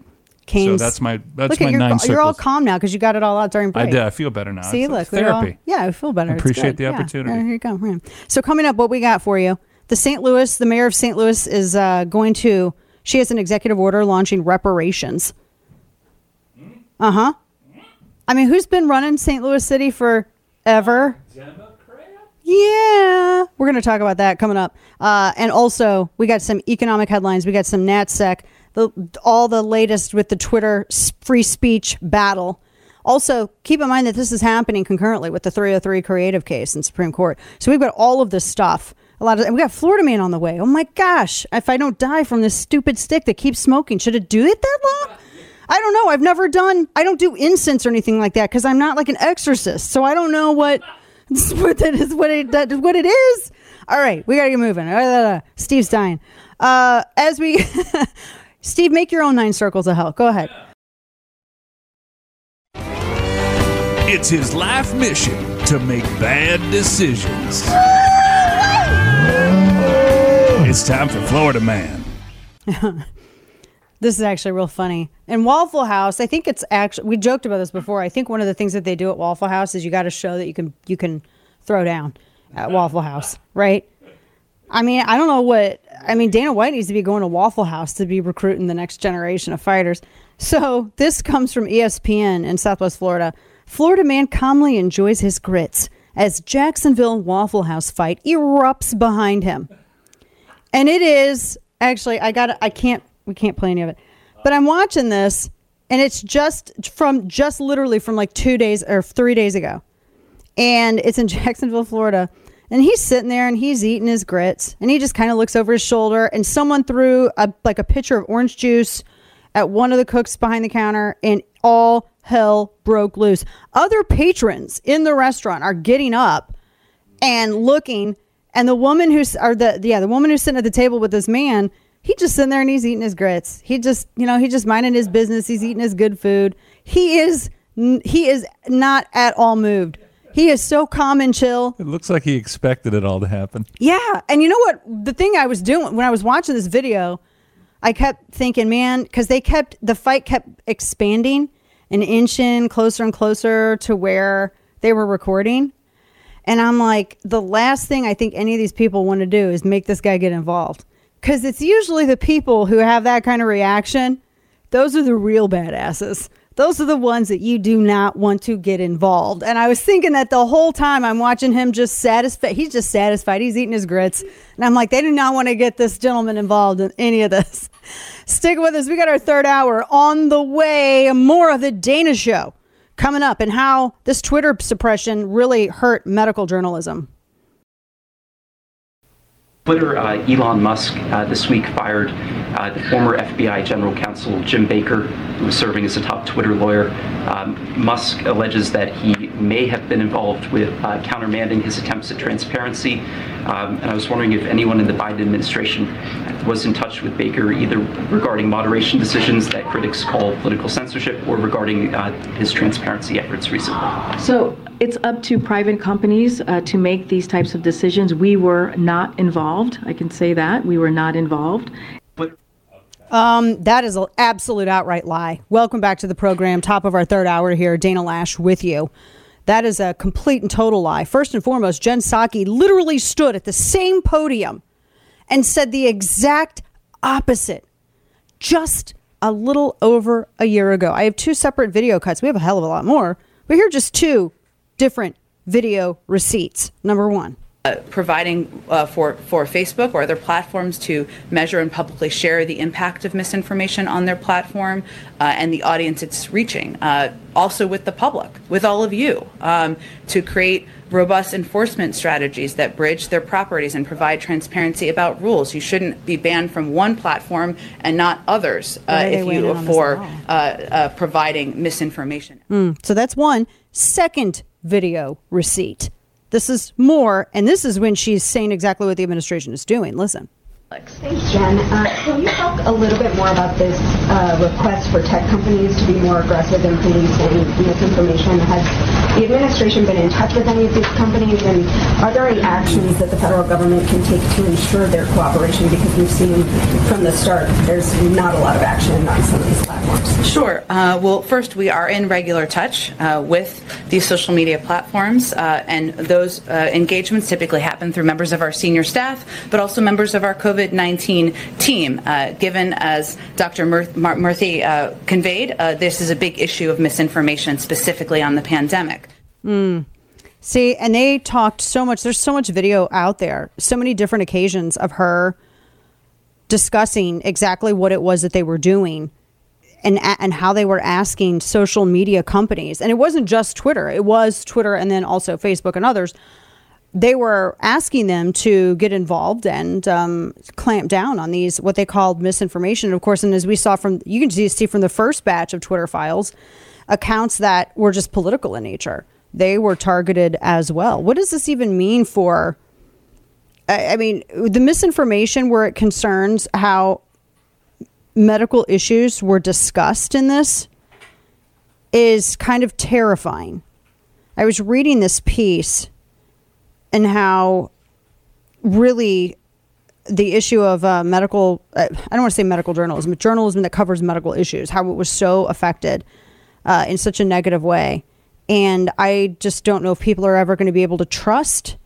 Canes. So that's my that's look my your, nine You're circles. all calm now because you got it all out during break. I did. I feel better now. See, It's look, we're all- therapy. yeah, I feel better. I appreciate the Yeah. opportunity. Yeah, here you go. So coming up, what we got for you? The St. Louis, the mayor of St. Louis is uh, going to. She has an executive order launching reparations. Uh huh. I mean, who's been running St. Louis City forever? Yeah, we're going to talk about that coming up. Uh, and also, we got some economic headlines. We got some NatSec, the, all the latest with the Twitter free speech battle. Also, keep in mind that this is happening concurrently with the 303 creative case in Supreme Court. So we've got all of this stuff a lot of, and we got Florida man on the way. Oh my gosh! If I don't die from this stupid stick that keeps smoking, should it do it that long? I don't know. I've never done. I don't do incense or anything like that because I'm not like an exorcist. So I don't know what what that is. What it that, what it is. All right, we gotta get moving. Uh, Steve's dying. Uh, as we, Steve, make your own nine circles of hell. Go ahead. It's his life mission to make bad decisions. It's time for Florida Man. This is actually real funny. And Waffle House, I think it's actually we joked about this before. I think one of the things that they do at Waffle House is you got to show that you can you can throw down at Waffle House, right? I mean, I don't know what I mean. Dana White needs to be going to Waffle House to be recruiting the next generation of fighters. So this comes from ESPN in Southwest Florida. Florida man calmly enjoys his grits as Jacksonville Waffle House fight erupts behind him. And it is actually I got I can't we can't play any of it. But I'm watching this and it's just from just literally from like 2 days or 3 days ago. And it's in Jacksonville, Florida. And he's sitting there and he's eating his grits and he just kind of looks over his shoulder and someone threw a like a pitcher of orange juice at one of the cooks behind the counter and all hell broke loose. Other patrons in the restaurant are getting up and looking and the woman who's or the yeah the woman who's sitting at the table with this man he just sitting there and he's eating his grits. He just you know he just minding his business. He's eating his good food. He is he is not at all moved. He is so calm and chill. It looks like he expected it all to happen. yeah. And you know what? The thing i was doing when i was watching this video i kept thinking man because they kept the fight kept expanding an inch and inching closer and closer to where they were recording and I'm like, the last thing I think any of these people want to do is make this guy get involved. Because it's usually the people who have that kind of reaction, those are the real badasses. Those are the ones that you do not want to get involved. And I was thinking that the whole time I'm watching him just satisfied. He's just satisfied. He's eating his grits. And I'm like, they do not want to get this gentleman involved in any of this. Stick with us. We got our third hour on the way. More of the Dana Show coming up and how this Twitter suppression really hurt medical journalism. Twitter, uh, Elon Musk uh, this week fired uh, the former FBI general counsel Jim Baker, who was serving as a top Twitter lawyer. Um, Musk alleges that he may have been involved with countermanding his attempts at transparency. Um, and I was wondering if anyone in the Biden administration was in touch with Baker, either regarding moderation decisions that critics call political censorship or regarding his transparency efforts recently. So it's up to private companies uh, to make these types of decisions. We were not involved. I can say that. We were not involved. Um, that is an absolute outright lie. Welcome back to the program. Top of our third hour here. Dana Loesch with you. That is a complete and total lie. First and foremost, Jen Psaki literally stood at the same podium and said the exact opposite just a little over a year ago. I have two separate video cuts. We have a hell of a lot more, but here are just two different video receipts. Number one. Uh, providing uh, for, for Facebook or other platforms to measure and publicly share the impact of misinformation on their platform uh, and the audience it's reaching. Uh, also with the public, with all of you, um, to create robust enforcement strategies that bridge their properties and provide transparency about rules. You shouldn't be banned from one platform and not others uh, if you for uh, uh, providing misinformation. Mm, so that's one. Second video receipt. This is more, and this is when she's saying exactly what the administration is doing. Listen. Thanks, Jen. Uh, can you talk a little bit more about this uh, request for tech companies to be more aggressive in policing misinformation? Has the administration been in touch with any of these companies, and are there any actions that the federal government can take to ensure their cooperation? Because we've seen from the start there's not a lot of action on some of these platforms. Sure. Uh, well, first, we are in regular touch uh, with these social media platforms, uh, and those uh, engagements typically happen through members of our senior staff, but also members of our COVID 19 team. Uh, given, as Dr. Mur- Murthy uh, conveyed, uh, this is a big issue of misinformation, specifically on the pandemic. Mm. See, and they talked so much. There's so much video out there, so many different occasions of her discussing exactly what it was that they were doing and and how they were asking social media companies. And it wasn't just Twitter. It was Twitter and then also Facebook and others they were asking them to get involved and um, clamp down on these what they called misinformation. Of course, and as we saw from you can see from the first batch of Twitter files, accounts that were just political in nature. They were targeted as well. What does this even mean for? I I mean, the misinformation where it concerns how medical issues were discussed in this is kind of terrifying. I was reading this piece and how really the issue of uh, medical, uh, I don't want to say medical journalism, but journalism that covers medical issues, how it was so affected uh, in such a negative way. And I just don't know if people are ever going to be able to trust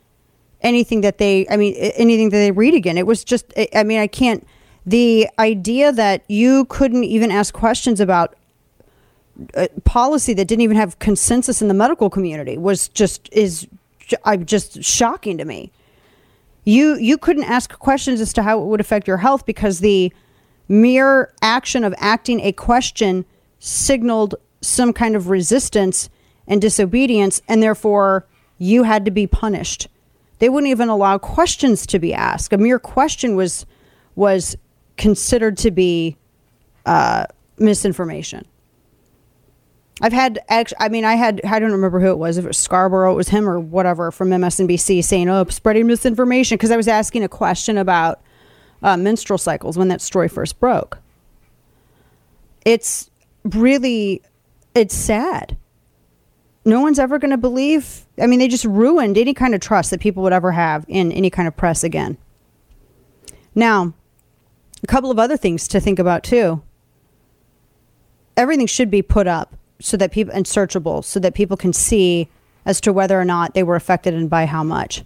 anything that they, I mean, anything that they read again. It was just, I mean, I can't, the idea that you couldn't even ask questions about uh, policy that didn't even have consensus in the medical community was just is I'm just shocking to me. You you couldn't ask questions as to how it would affect your health because the mere action of acting a question signaled some kind of resistance and disobedience and therefore you had to be punished. They wouldn't even allow questions to be asked. A mere question was was considered to be uh, misinformation. I've had actually, I mean, I had, I don't remember who it was, if it was Scarborough, it was him or whatever from MSNBC saying, oh, spreading misinformation because I was asking a question about uh, menstrual cycles when that story first broke. It's really, it's sad. No one's ever going to believe, I mean, they just ruined any kind of trust that people would ever have in any kind of press again. Now, a couple of other things to think about too. Everything should be put up so that people and searchable so that people can see as to whether or not they were affected and by how much.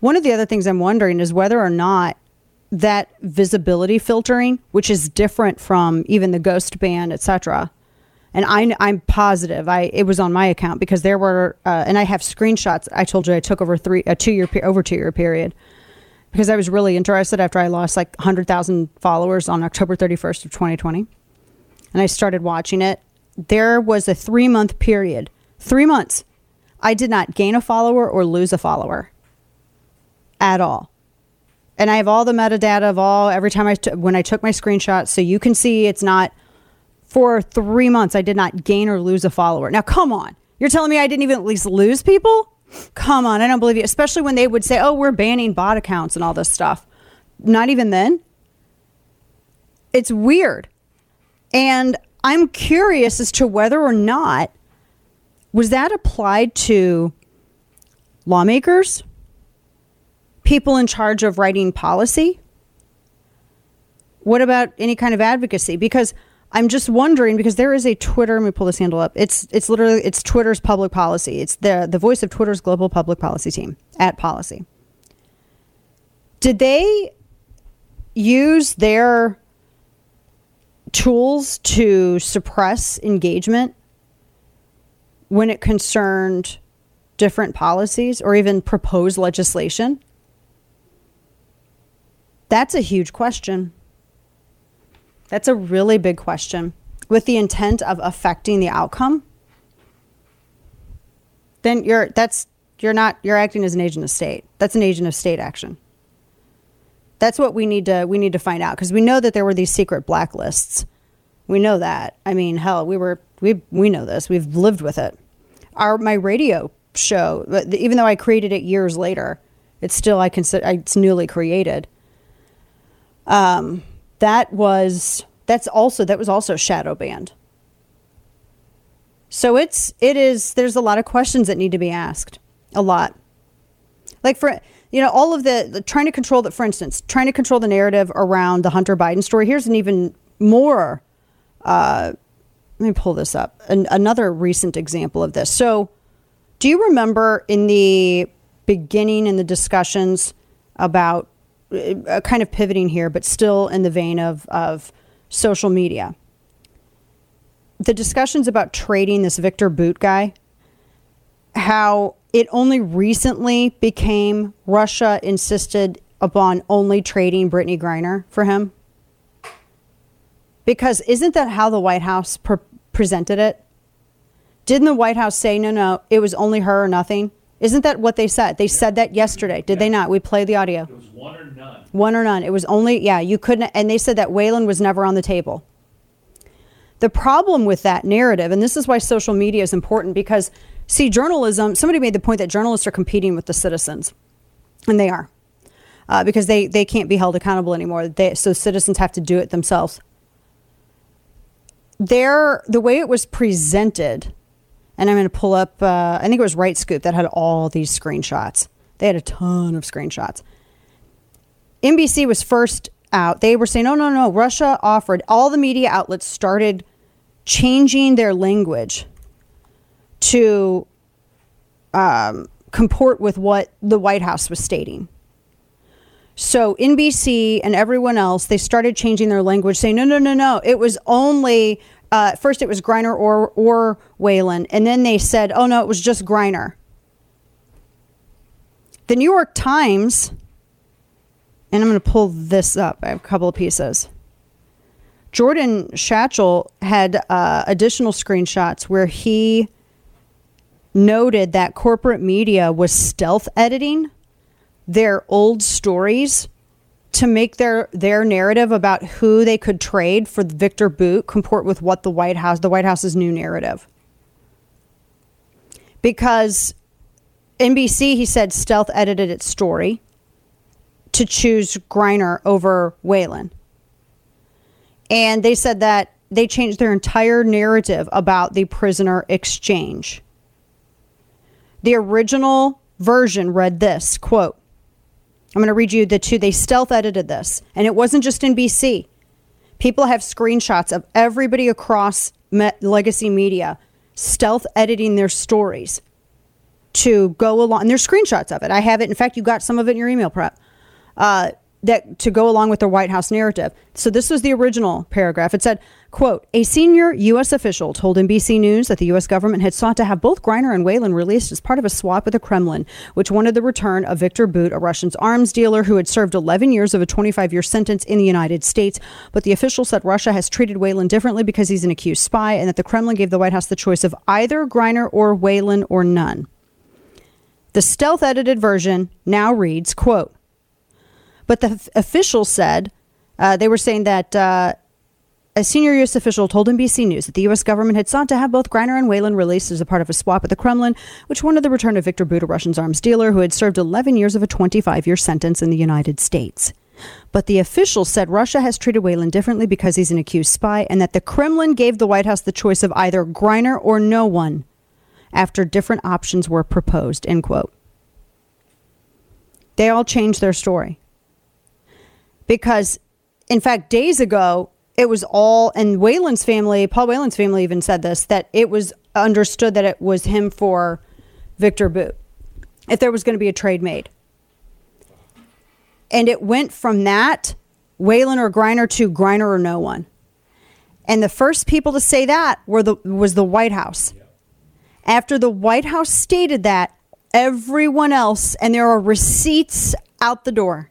One of the other things I'm wondering is whether or not that visibility filtering, which is different from even the ghost ban, etc. And I, I'm positive I it was on my account because there were uh, and I have screenshots. I told you I took over three a two year over two year period because I was really interested after I lost like 100,000 followers on October 31st of 2020. And I started watching it there was a three month period, three months, I did not gain a follower or lose a follower at all. And I have all the metadata of all every time I t- when I took my screenshots, so you can see it's not for three months. I did not gain or lose a follower. Now, come on, you're telling me I didn't even at least lose people? Come on, I don't believe you. Especially when they would say, "Oh, we're banning bot accounts and all this stuff." Not even then. It's weird, and I'm curious as to whether or not was that applied to lawmakers, people in charge of writing policy? What about any kind of advocacy? Because I'm just wondering because there is a Twitter. Let me pull this handle up. It's it's literally it's Twitter's public policy. It's the the voice of Twitter's global public policy team at policy. Did they use their tools to suppress engagement when it concerned different policies or even proposed legislation? That's a huge question. That's a really big question with the intent of affecting the outcome. Then you're that's you're not you're acting as an agent of state. That's an agent of state action. That's what we need to we need to find out because we know that there were these secret blacklists. We know that. I mean, hell, we were we we know this. We've lived with it. Our my radio show, even though I created it years later, it's still I consider it's newly created. Um, that was that's also that was also shadow banned. So it's it is there's a lot of questions that need to be asked. A lot. Like for you know, all of the, the trying to control that, for instance, trying to control the narrative around the Hunter Biden story. Here's an even more, uh, let me pull this up, an, another recent example of this. So, do you remember in the beginning in the discussions about uh, kind of pivoting here, but still in the vein of, of social media? The discussions about trading this Victor Bout guy, how it only recently became Russia insisted upon only trading Brittany Griner for him? Because isn't that how the White House pre- presented it? Didn't the White House say, no, no, it was only her or nothing? Isn't that what they said? They said that yesterday, did they not? We played the audio. It was one or none. One or none. It was only, yeah, you couldn't, and they said that Whelan was never on the table. The problem with that narrative, and this is why social media is important because, see, journalism, somebody made the point that journalists are competing with the citizens, and they are. Uh, because they, they can't be held accountable anymore. They, so citizens have to do it themselves. There, the way it was presented, and I'm going to pull up, uh, I think it was Right Scoop that had all these screenshots. They had a ton of screenshots. NBC was first out. They were saying, no, no, no. Russia offered, all the media outlets started changing their language to um, comport with what the White House was stating. So NBC and everyone else, they started changing their language, saying, no, no, no, no. It was only, uh, first it was Griner or, or Whelan. And then they said, oh, no, it was just Griner. The New York Times, and I'm going to pull this up. I have a couple of pieces. Jordan Schachtel had uh, additional screenshots where he noted that corporate media was stealth editing their old stories to make their their narrative about who they could trade for Victor Bout comport with what the White House the White House's new narrative. Because NBC, he said, stealth edited its story to choose Griner over Whelan. And they said that they changed their entire narrative about the prisoner exchange. The original version read this quote, I'm going to read you the two. They stealth edited this, and it wasn't just NBC. People have screenshots of everybody across legacy media stealth editing their stories to go along. And there's screenshots of it. I have it. In fact, you got some of it in your email prep. Uh, that to go along with the White House narrative. So this was the original paragraph. It said, quote, a senior U.S. official told NBC News that the U.S. government had sought to have both Griner and Whelan released as part of a swap with the Kremlin, which wanted the return of Victor Boot, a Russian arms dealer who had served 11 years of a 25-year sentence in the United States. But the official said Russia has treated Whelan differently because he's an accused spy and that the Kremlin gave the White House the choice of either Griner or Whelan or none. The stealth edited version now reads, quote, but the f- official said uh, they were saying that uh, a senior U.S. official told NBC News that the U.S. government had sought to have both Griner and Whelan released as a part of a swap with the Kremlin, which wanted the return of Victor Bout, a Russian arms dealer who had served 11 years of a 25 year sentence in the United States. But the official said Russia has treated Whelan differently because he's an accused spy, and that the Kremlin gave the White House the choice of either Griner or no one after different options were proposed. End quote. They all changed their story because, in fact, days ago, it was all, and Whelan's family, Paul Whelan's family even said this, that it was understood that it was him for Victor Bout, if there was going to be a trade made. And it went from that, Whelan or Griner, to Griner or no one. And the first people to say that were the was the White House. After the White House stated that, everyone else, and there are receipts out the door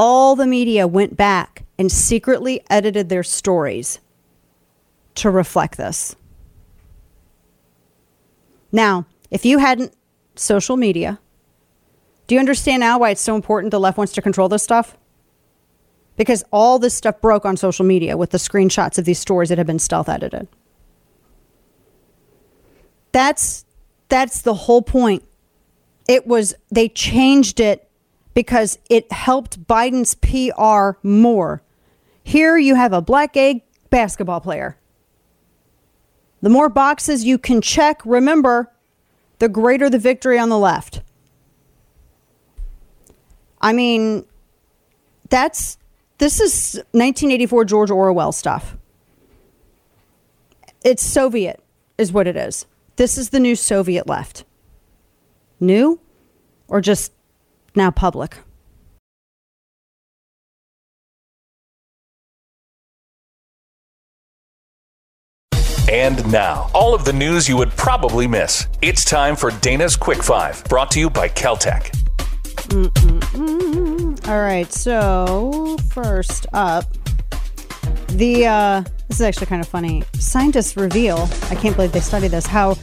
all the media went back and secretly edited their stories to reflect this. Now, if you hadn't social media, do you understand now why it's so important the left wants to control this stuff? Because all this stuff broke on social media with the screenshots of these stories that have been stealth edited. That's that's the whole point. It was they changed it because it helped Biden's PR more. Here you have a black egg basketball player. The more boxes you can check, remember, the greater the victory on the left. I mean, that's this is 1984 George Orwell stuff. It's Soviet, is what it is. This is the new Soviet left. New or just now public. And now, all of the news you would probably miss. It's time for Dana's Quick Five, brought to you by KelTec. Mm-mm-mm. All right, so first up, The uh, this is actually kind of funny. Scientists reveal, I can't believe they studied this, how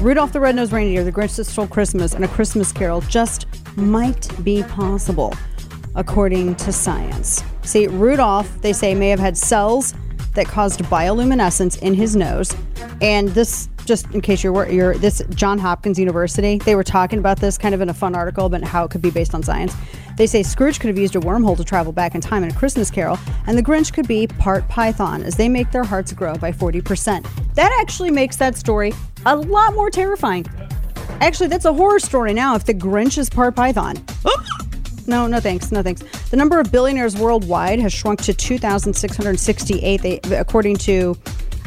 Rudolph the Red-Nosed Reindeer, the Grinch that stole Christmas, and a Christmas Carol just might be possible, according to science. See, Rudolph, they say, may have had cells that caused bioluminescence in his nose, and this. Just in case you're, you're this John Hopkins University, they were talking about this kind of in a fun article about how it could be based on science. They say Scrooge could have used a wormhole to travel back in time in a Christmas Carol, and the Grinch could be part Python as they make their hearts grow by 40%. That actually makes that story a lot more terrifying. Actually, that's a horror story now if the Grinch is part Python. No, no thanks, no thanks. The number of billionaires worldwide has shrunk to 2,668, they, according to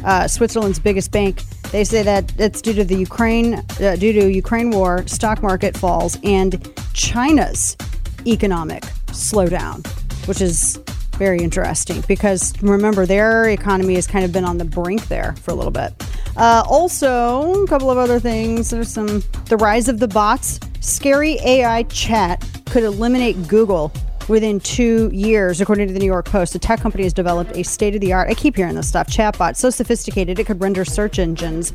uh, Switzerland's biggest bank. They say that it's due to the Ukraine, uh, due to Ukraine war, stock market falls, and China's economic slowdown, which is very interesting because remember their economy has kind of been on the brink there for a little bit. Uh, also, a couple of other things. There's some the rise of the bots. Scary AI chat could eliminate Google within two years, according to the New York Post. The tech company has developed a state of the art. I keep hearing this stuff. Chatbot so sophisticated it could render search engines,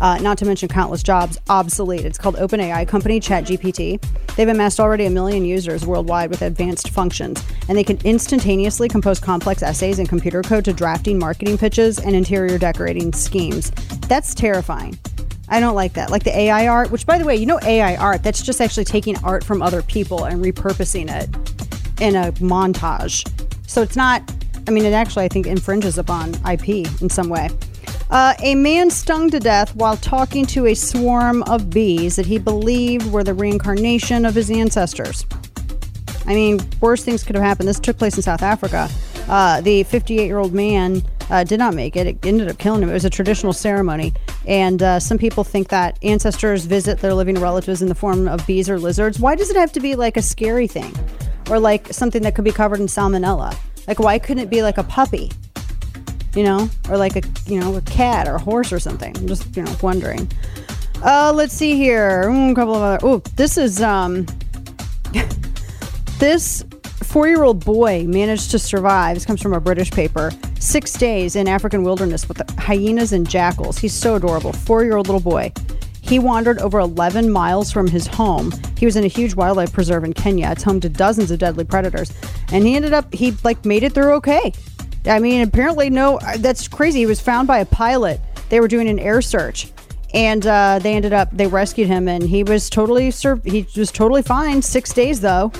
uh, not to mention countless jobs, obsolete. It's called OpenAI company ChatGPT. They've amassed already a million users worldwide with advanced functions, and they can instantaneously compose complex essays in computer code to drafting marketing pitches and interior decorating schemes. That's terrifying. I don't like that. Like the AI art, which by the way, you know AI art, that's just actually taking art from other people and repurposing it in a montage. So it's not, I mean, it actually, I think, infringes upon IP in some way. Uh, a man stung to death while talking to a swarm of bees that he believed were the reincarnation of his ancestors. I mean, worse things could have happened. This took place in South Africa. Uh, the 58 year old man uh, did not make it. It ended up killing him. It was a traditional ceremony. And uh, some people think that ancestors visit their living relatives in the form of bees or lizards. Why does it have to be like a scary thing? Or like something that could be covered in salmonella? Like, why couldn't it be like a puppy? You know? Or like a, you know, a cat or a horse or something? I'm just, you know, wondering. Uh, let's see here. Mm, a couple of other. Oh, this is, um, this four year old boy managed to survive. This comes from a British paper. Six days in African wilderness with hyenas and jackals. He's so adorable. Four year old little boy. He wandered over 11 miles from his home. He was in a huge wildlife preserve in Kenya. It's home to dozens of deadly predators. And he ended up, he like made it through okay. I mean, apparently, no, that's crazy. He was found by a pilot. They were doing an air search. And uh, they ended up, they rescued him and he was totally, sur- he was totally fine. Six days though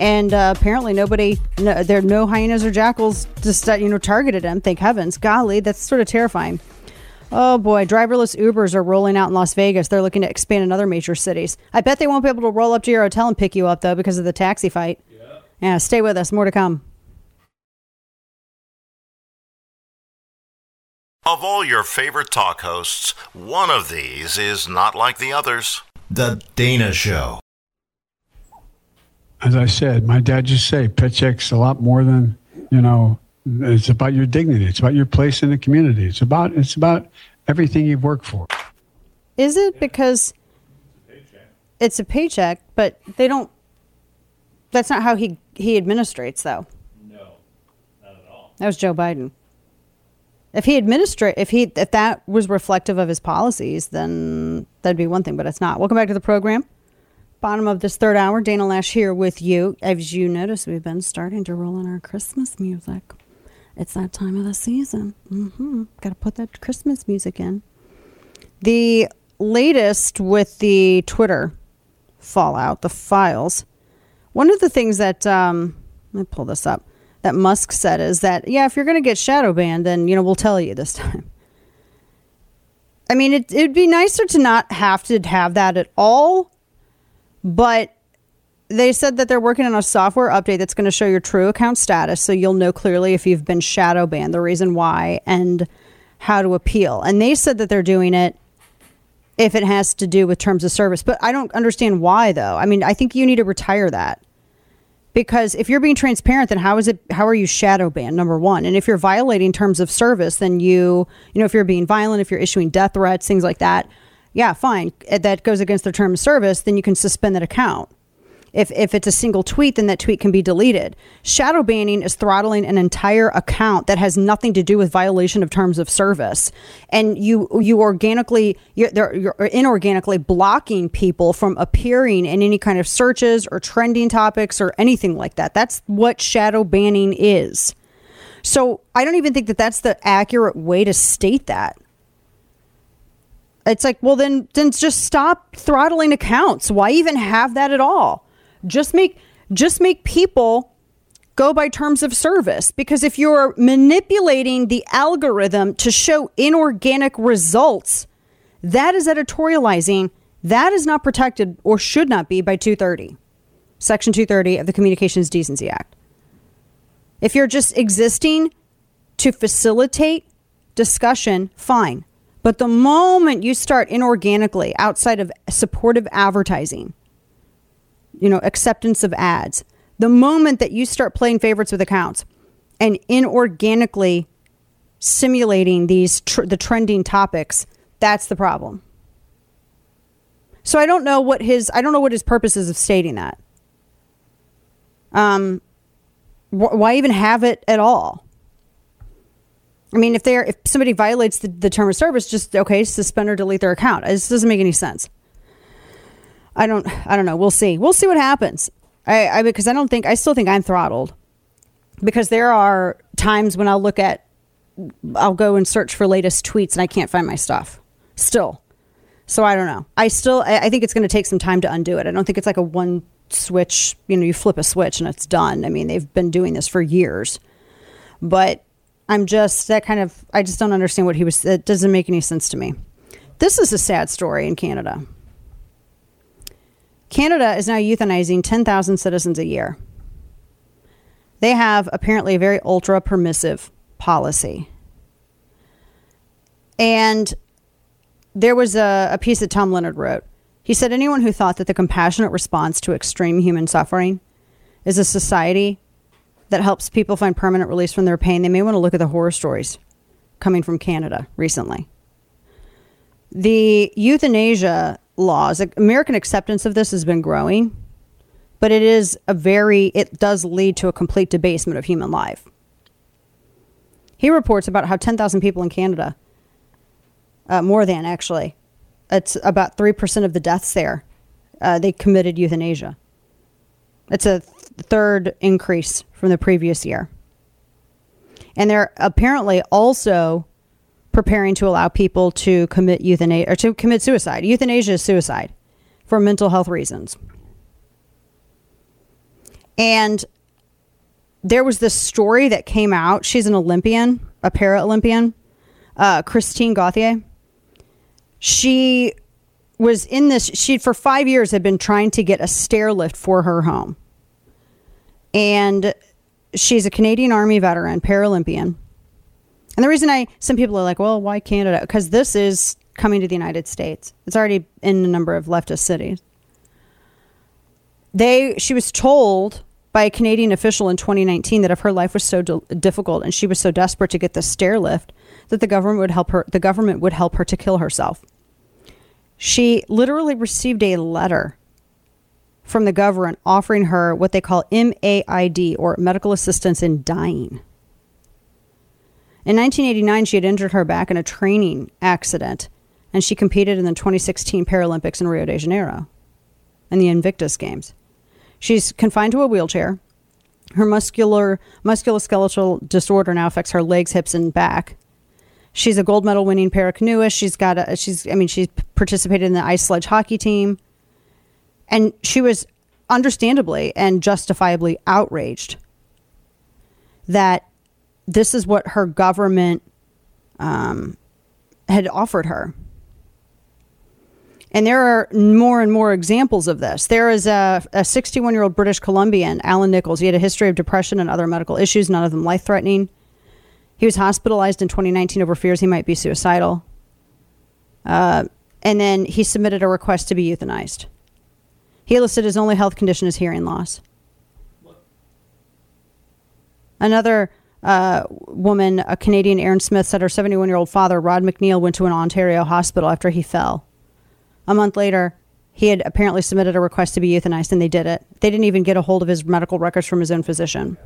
and uh, apparently nobody no, there no hyenas or jackals just uh, you know targeted him thank heavens golly that's sort of terrifying oh boy driverless ubers are rolling out in las vegas they're looking to expand in other major cities i bet they won't be able to roll up to your hotel and pick you up though because of the taxi fight yeah, yeah stay with us more to come Of all your favorite talk hosts, one of these is not like the others. The Dana Show. as I said, my dad just say paycheck's a lot more than you know. It's about your dignity. It's about your place in the community. It's about it's about everything you've worked for. is it? Because it's a paycheck but they don't that's not how he he administrates though. No not at all. That was joe biden. If he administrate if he if that was reflective of his policies then that'd be one thing but it's not. Welcome back to the program. Bottom of this third hour dana loesch here with you. As you notice we've been starting to roll in our christmas music it's that time of the season. Hmm gotta put that christmas music in. The latest with the twitter fallout the files. One of the things that um let me pull this up that musk said is that yeah if you're gonna get shadow banned then you know we'll tell you this time. I mean, it, it'd be nicer to not have to have that at all, but they said that they're working on a software update that's going to show your true account status so you'll know clearly if you've been shadow banned, the reason why, and how to appeal. And they said that they're doing it if it has to do with terms of service. But I don't understand why, though. I mean, I think you need to retire that because if you're being transparent then how is it how are you shadow banned number one and if you're violating terms of service then you you know if you're being violent if you're issuing death threats things like that yeah fine that goes against their term of service then you can suspend that account If, if it's a single tweet, then that tweet can be deleted. Shadow banning is throttling an entire account that has nothing to do with violation of terms of service, and you you organically you're, you're inorganically blocking people from appearing in any kind of searches or trending topics or anything like that. That's what shadow banning is. So I don't even think that that's the accurate way to state that. It's like, well, then, then just stop throttling accounts. Why even have that at all? Just make, just make people go by terms of service. Because if you're manipulating the algorithm to show inorganic results, that is editorializing. That is not protected or should not be by 230, Section 230 of the Communications Decency Act. If you're just existing to facilitate discussion, fine. But the moment you start inorganically outside of supportive advertising, you know, acceptance of ads, the moment that you start playing favorites with accounts and inorganically simulating these tr- the trending topics, that's the problem. So I don't know what his I don't know what his purpose is of stating that. Um, wh- why even have it at all? I mean, if they're if somebody violates the, the term of service, just okay, suspend or delete their account. This doesn't make any sense. I don't I don't know. We'll see. We'll see what happens. I, I because I don't think I still think I'm throttled. Because there are times when I'll look at I'll go and search for latest tweets and I can't find my stuff. Still. So I don't know. I still I I think it's going to take some time to undo it. I don't think it's like a one switch, you know, you flip a switch and it's done. I mean, they've been doing this for years. But I'm just that kind of I just don't understand what he was it doesn't make any sense to me. This is a sad story in Canada. Canada is now euthanizing 10,000 citizens a year. They have apparently a very ultra permissive policy. And there was a, a piece that Tom Leonard wrote. He said, Anyone who thought that the compassionate response to extreme human suffering is a society that helps people find permanent release from their pain, they may want to look at the horror stories coming from Canada recently. The euthanasia laws, American acceptance of this has been growing, but it is a very, it does lead to a complete debasement of human life. He reports about how 10,000 people in Canada, uh, more than actually, it's about 3% of the deaths there, uh, they committed euthanasia. It's a th- third increase from the previous year. And they're apparently also preparing to allow people to commit euthanasia or to commit suicide. Euthanasia is suicide for mental health reasons. And there was this story that came out. She's an Olympian, a para Olympian, uh, Christine Gauthier. She was in this, she for five years had been trying to get a stair lift for her home. And she's a Canadian Army veteran, Paralympian. And the reason I, some people are like, well, why Canada? Because this is coming to the United States. It's already in a number of leftist cities. They, she was told by a Canadian official in 2019 that if her life was so di- difficult and she was so desperate to get the stair lift, that the government would help her. The government would help her to kill herself. She literally received a letter from the government offering her what they call MAID or medical assistance in dying. In 1989, she had injured her back in a training accident, and she competed in the 2016 Paralympics in Rio de Janeiro in the Invictus Games. She's confined to a wheelchair. Her muscular musculoskeletal disorder now affects her legs, hips, and back. She's a gold medal winning paracanoeist. She's got a she's I mean she's participated in the ice sledge hockey team. And she was understandably and justifiably outraged that this is what her government um, had offered her. And there are more and more examples of this. There is a 61 year old British Columbian, Alan Nichols. He had a history of depression and other medical issues, none of them life threatening. He was hospitalized in 2019 over fears he might be suicidal. Uh, and then he submitted a request to be euthanized. He listed his only health condition as hearing loss. Another uh, woman, a Canadian, Erin Smith, said her 71 year old father, Rod McNeil, went to an Ontario hospital after he fell. A month later, He had apparently submitted a request to be euthanized, and they did it. They didn't even get a hold of his medical records from his own physician.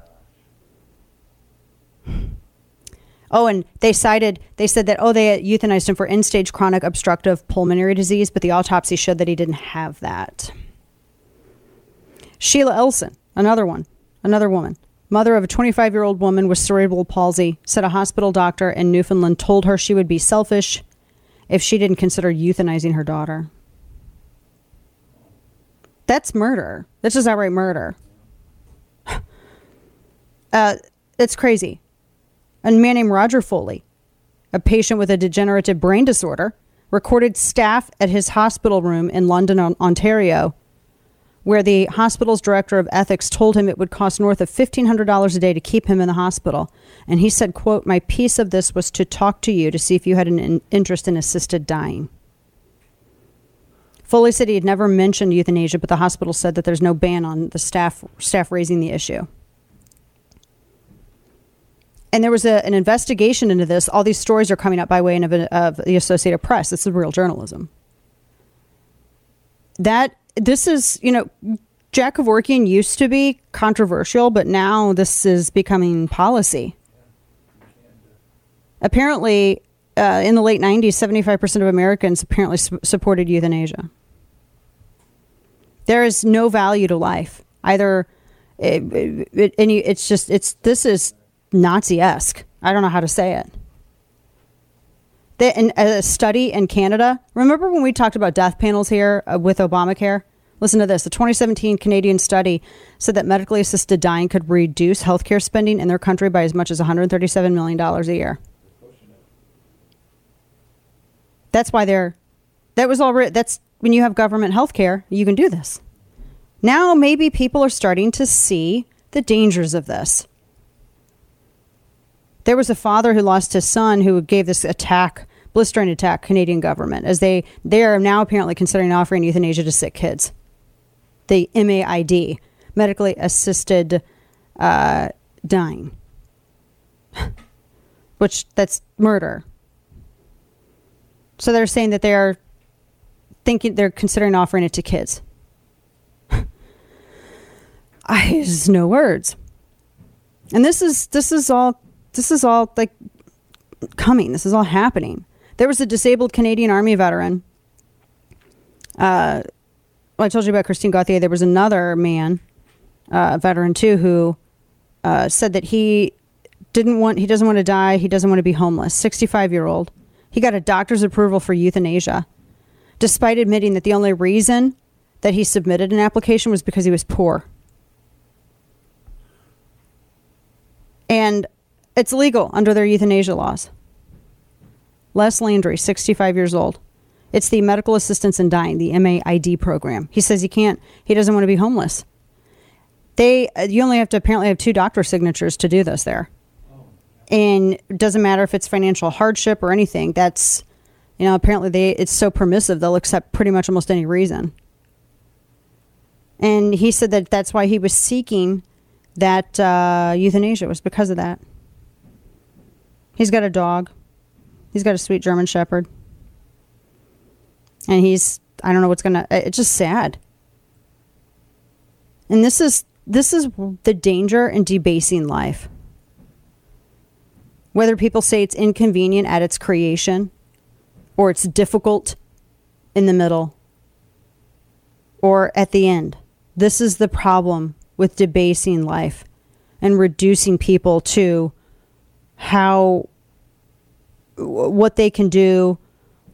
Oh, and they cited, they said that, oh, they euthanized him for end stage chronic obstructive pulmonary disease, but the autopsy showed that he didn't have that. Sheila Elson, another one, another woman, mother of a 25 year old woman with cerebral palsy, said a hospital doctor in Newfoundland told her she would be selfish if she didn't consider euthanizing her daughter. That's murder. That's just outright murder. Uh, it's crazy. A man named Roger Foley, a patient with a degenerative brain disorder, recorded staff at his hospital room in London, Ontario, where the hospital's director of ethics told him it would cost north of $1500 a day to keep him in the hospital and he said quote my piece of this was to talk to you to see if you had an in- interest in assisted dying Foley said he had never mentioned euthanasia, but the hospital said that there's no ban on the staff staff raising the issue. And there was a, an investigation into this. All these stories are coming up by way of, of the Associated Press. This is real journalism. That this is, you know, Jack of Kevorkian used to be controversial, but now this is becoming policy. Apparently, uh, in the late 90s, 75% of Americans apparently su- supported euthanasia. There is no value to life. Either, it, it, it- it's just, it's, this is Nazi esque. I don't know how to say it. The, in a study in Canada, remember when we talked about death panels here uh, with Obamacare? Listen to this. The 2017 Canadian study said that medically assisted dying could reduce healthcare spending in their country by as much as $137 million a year. That's why they're that was already that's when you have government health care, you can do this. Now maybe people are starting to see the dangers of this. There was a father who lost his son who gave this attack, blistering attack, Canadian government, as they they are now apparently considering offering euthanasia to sick kids. The MAID, medically assisted uh, dying, which that's murder. So they're saying that they are thinking they're considering offering it to kids. I there's no words. And this is this is all this is all like coming. This is all happening. There was a disabled Canadian Army veteran. Uh, well, I told you about Christine Gauthier. There was another man, uh, a veteran too, who uh, said that he didn't want he doesn't want to die. He doesn't want to be homeless. Sixty five year old. He got a doctor's approval for euthanasia, despite admitting that the only reason that he submitted an application was because he was poor. And it's legal under their euthanasia laws. Les Landry, 65 years old. It's the Medical Assistance in Dying, the MAID program. He says he can't, he doesn't want to be homeless. They, uh, you only have to apparently have two doctor signatures to do this there. And it doesn't matter if it's financial hardship or anything. That's, you know, apparently they, it's so permissive, they'll accept pretty much almost any reason. And he said that that's why he was seeking that uh, euthanasia was because of that. He's got a dog. He's got a sweet German Shepherd. And he's I don't know what's gonna. It's just sad. And this is this is the danger in debasing life. Whether people say it's inconvenient at its creation, or it's difficult in the middle, or at the end, this is the problem with debasing life and reducing people to how what they can do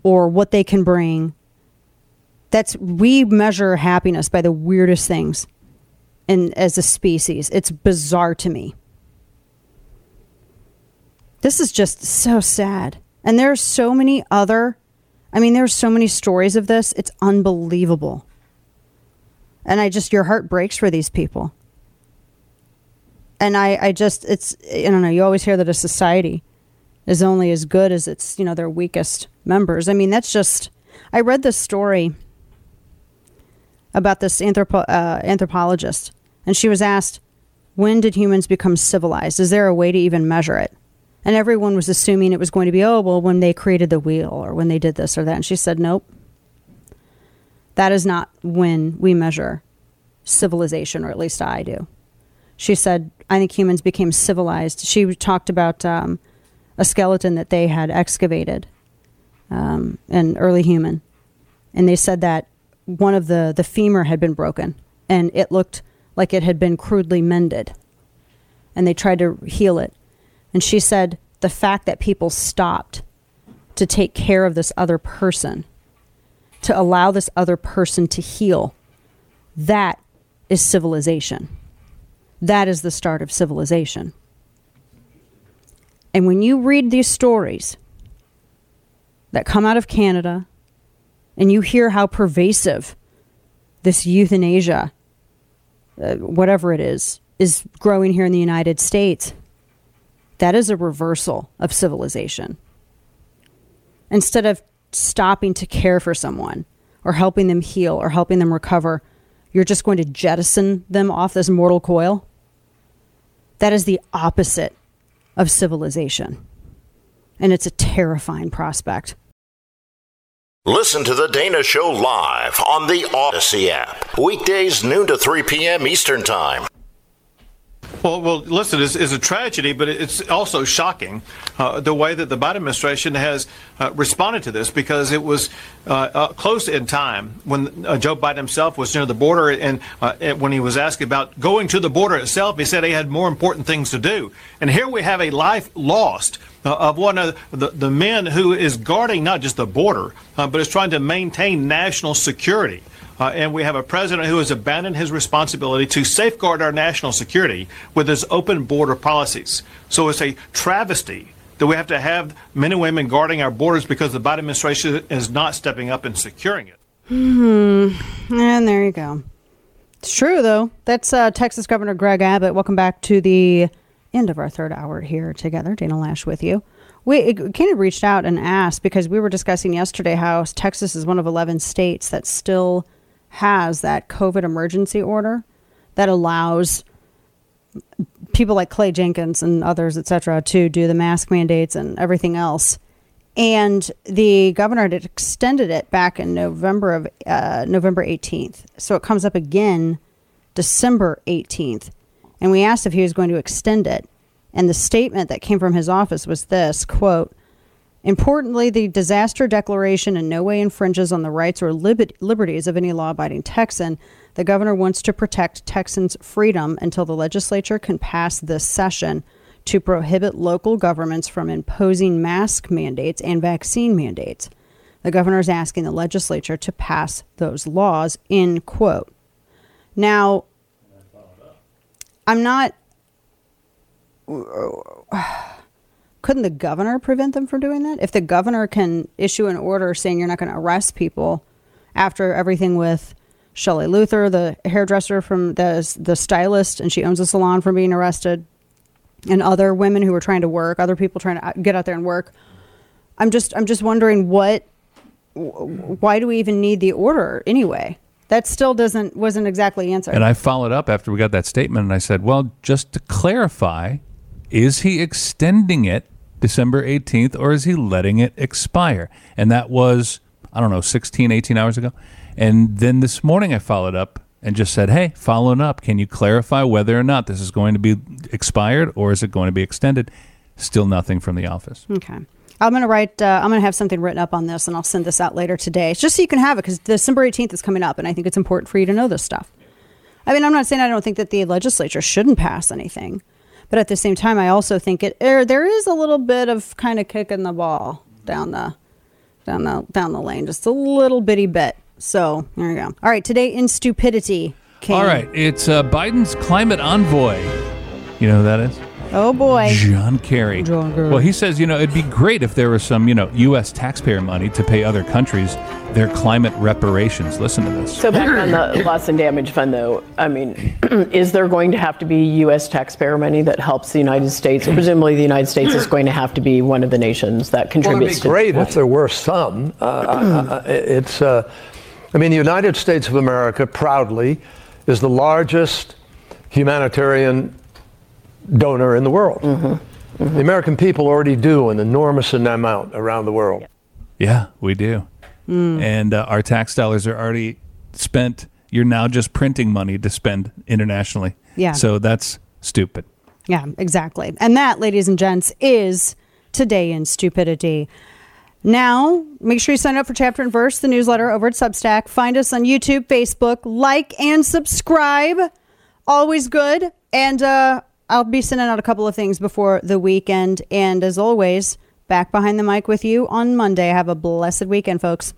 or what they can bring. That's we measure happiness by the weirdest things and as a species. It's bizarre to me. This is just so sad. And there are so many other i mean there's so many stories of this. It's unbelievable. And i just your heart breaks for these people and i i just it's i don't know you always hear that a society is only as good as its you know their weakest members. I mean that's just i read this story about this anthropo- uh, anthropologist and she was asked when did humans become civilized? Is there a way to even measure it? And everyone was assuming it was going to be oh well when they created the wheel or when they did this or that. And she said nope. That is not when we measure civilization, or at least I do. She said, I think humans became civilized. She talked about um, a skeleton that they had excavated, um, an early human. And they said that one of the, the femur had been broken and it looked like it had been crudely mended. And they tried to heal it. And she said the fact that people stopped to take care of this other person, to allow this other person to heal, that is civilization. That is the start of civilization. And when you read these stories that come out of Canada and you hear how pervasive this euthanasia, uh, whatever it is, is growing here in the United States, that is a reversal of civilization. Instead of stopping to care for someone or helping them heal or helping them recover, you're just going to jettison them off this mortal coil. That is the opposite of civilization. And it's a terrifying prospect. Listen to The Dana Show live on the Audacy app. Weekdays, noon to 3 p.m. Eastern Time. Well, well, listen, it's, it's a tragedy, but it's also shocking uh, the way that the Biden administration has uh, responded to this because it was uh, uh close in time when uh, Joe Biden himself was near the border, and uh, when he was asked about going to the border itself, he said he had more important things to do. And here we have a life lost. of one of the, the men who is guarding not just the border, but is trying to maintain national security. Uh, and we have a president who has abandoned his responsibility to safeguard our national security with his open border policies. So it's a travesty that we have to have men and women guarding our borders because the Biden administration is not stepping up and securing it. Hmm. And there you go. It's true, though. That's uh, Texas Governor Greg Abbott. Welcome back to the end of our third hour here together. Dana Loesch with you. We kind of reached out and asked because we were discussing yesterday how Texas is one of 11 states that still has that COVID emergency order that allows people like Clay Jenkins and others, et cetera, to do the mask mandates and everything else. And the governor had extended it back in November of uh, November 18th. So it comes up again December 18th. And we asked if he was going to extend it. And the statement that came from his office was this quote, Importantly, the disaster declaration in no way infringes on the rights or liberties of any law abiding Texan. The governor wants to protect Texans' freedom until the legislature can pass this session to prohibit local governments from imposing mask mandates and vaccine mandates. The governor is asking the legislature to pass those laws, in quote. Now, I'm not couldn't the governor prevent them from doing that? If the governor can issue an order saying you're not going to arrest people after everything with Shelley Luther, the hairdresser from the the stylist, and she owns a salon from being arrested, and other women who were trying to work, other people trying to uh, get out there and work. I'm just I'm just wondering what why do we even need the order anyway? That still doesn't wasn't exactly answered. And I followed up after we got that statement, and I said, well, just to clarify, is he extending it December 18th, or is he letting it expire? And that was, I don't know, 16, 18 hours ago. And then this morning I followed up and just said, hey, following up, can you clarify whether or not this is going to be expired or is it going to be extended? Still nothing from the office. Okay. I'm going to write, uh, I'm going to have something written up on this and I'll send this out later today. Just so you can have it because December 18th is coming up and I think it's important for you to know this stuff. I mean, I'm not saying I don't think that the legislature shouldn't pass anything. But at the same time, I also think it er, there is a little bit of kind of kicking the ball down the down the down the lane, just a little bitty bit. So there you go. All right, today in stupidity. King. All right, it's uh, Biden's climate envoy. You know who that is? Oh boy. John Kerry. John Kerry. Well, he says, you know, it'd be great if there was some, you know, U.S. taxpayer money to pay other countries their climate reparations. Listen to this. So back on the loss and damage fund, though, I mean, is there going to have to be U.S. taxpayer money that helps the United States? Presumably, the United States is going to have to be one of the nations that contributes. Well, it'd be great to if there were some. Uh, uh, it's, uh, I mean, the United States of America proudly is the largest humanitarian donor in the world. Mm-hmm. Mm-hmm. The American people already do an enormous amount around the world. Yeah, we do. Mm. and uh, our tax dollars are already spent. You're now just printing money to spend internationally. Yeah. So that's stupid. Yeah, exactly. And that, ladies and gents, is today in stupidity. Now, make sure you sign up for Chapter and Verse, the newsletter over at Substack. Find us on YouTube, Facebook, like and subscribe. Always good. And uh, I'll be sending out a couple of things before the weekend. And as always, back behind the mic with you on Monday. Have a blessed weekend, folks.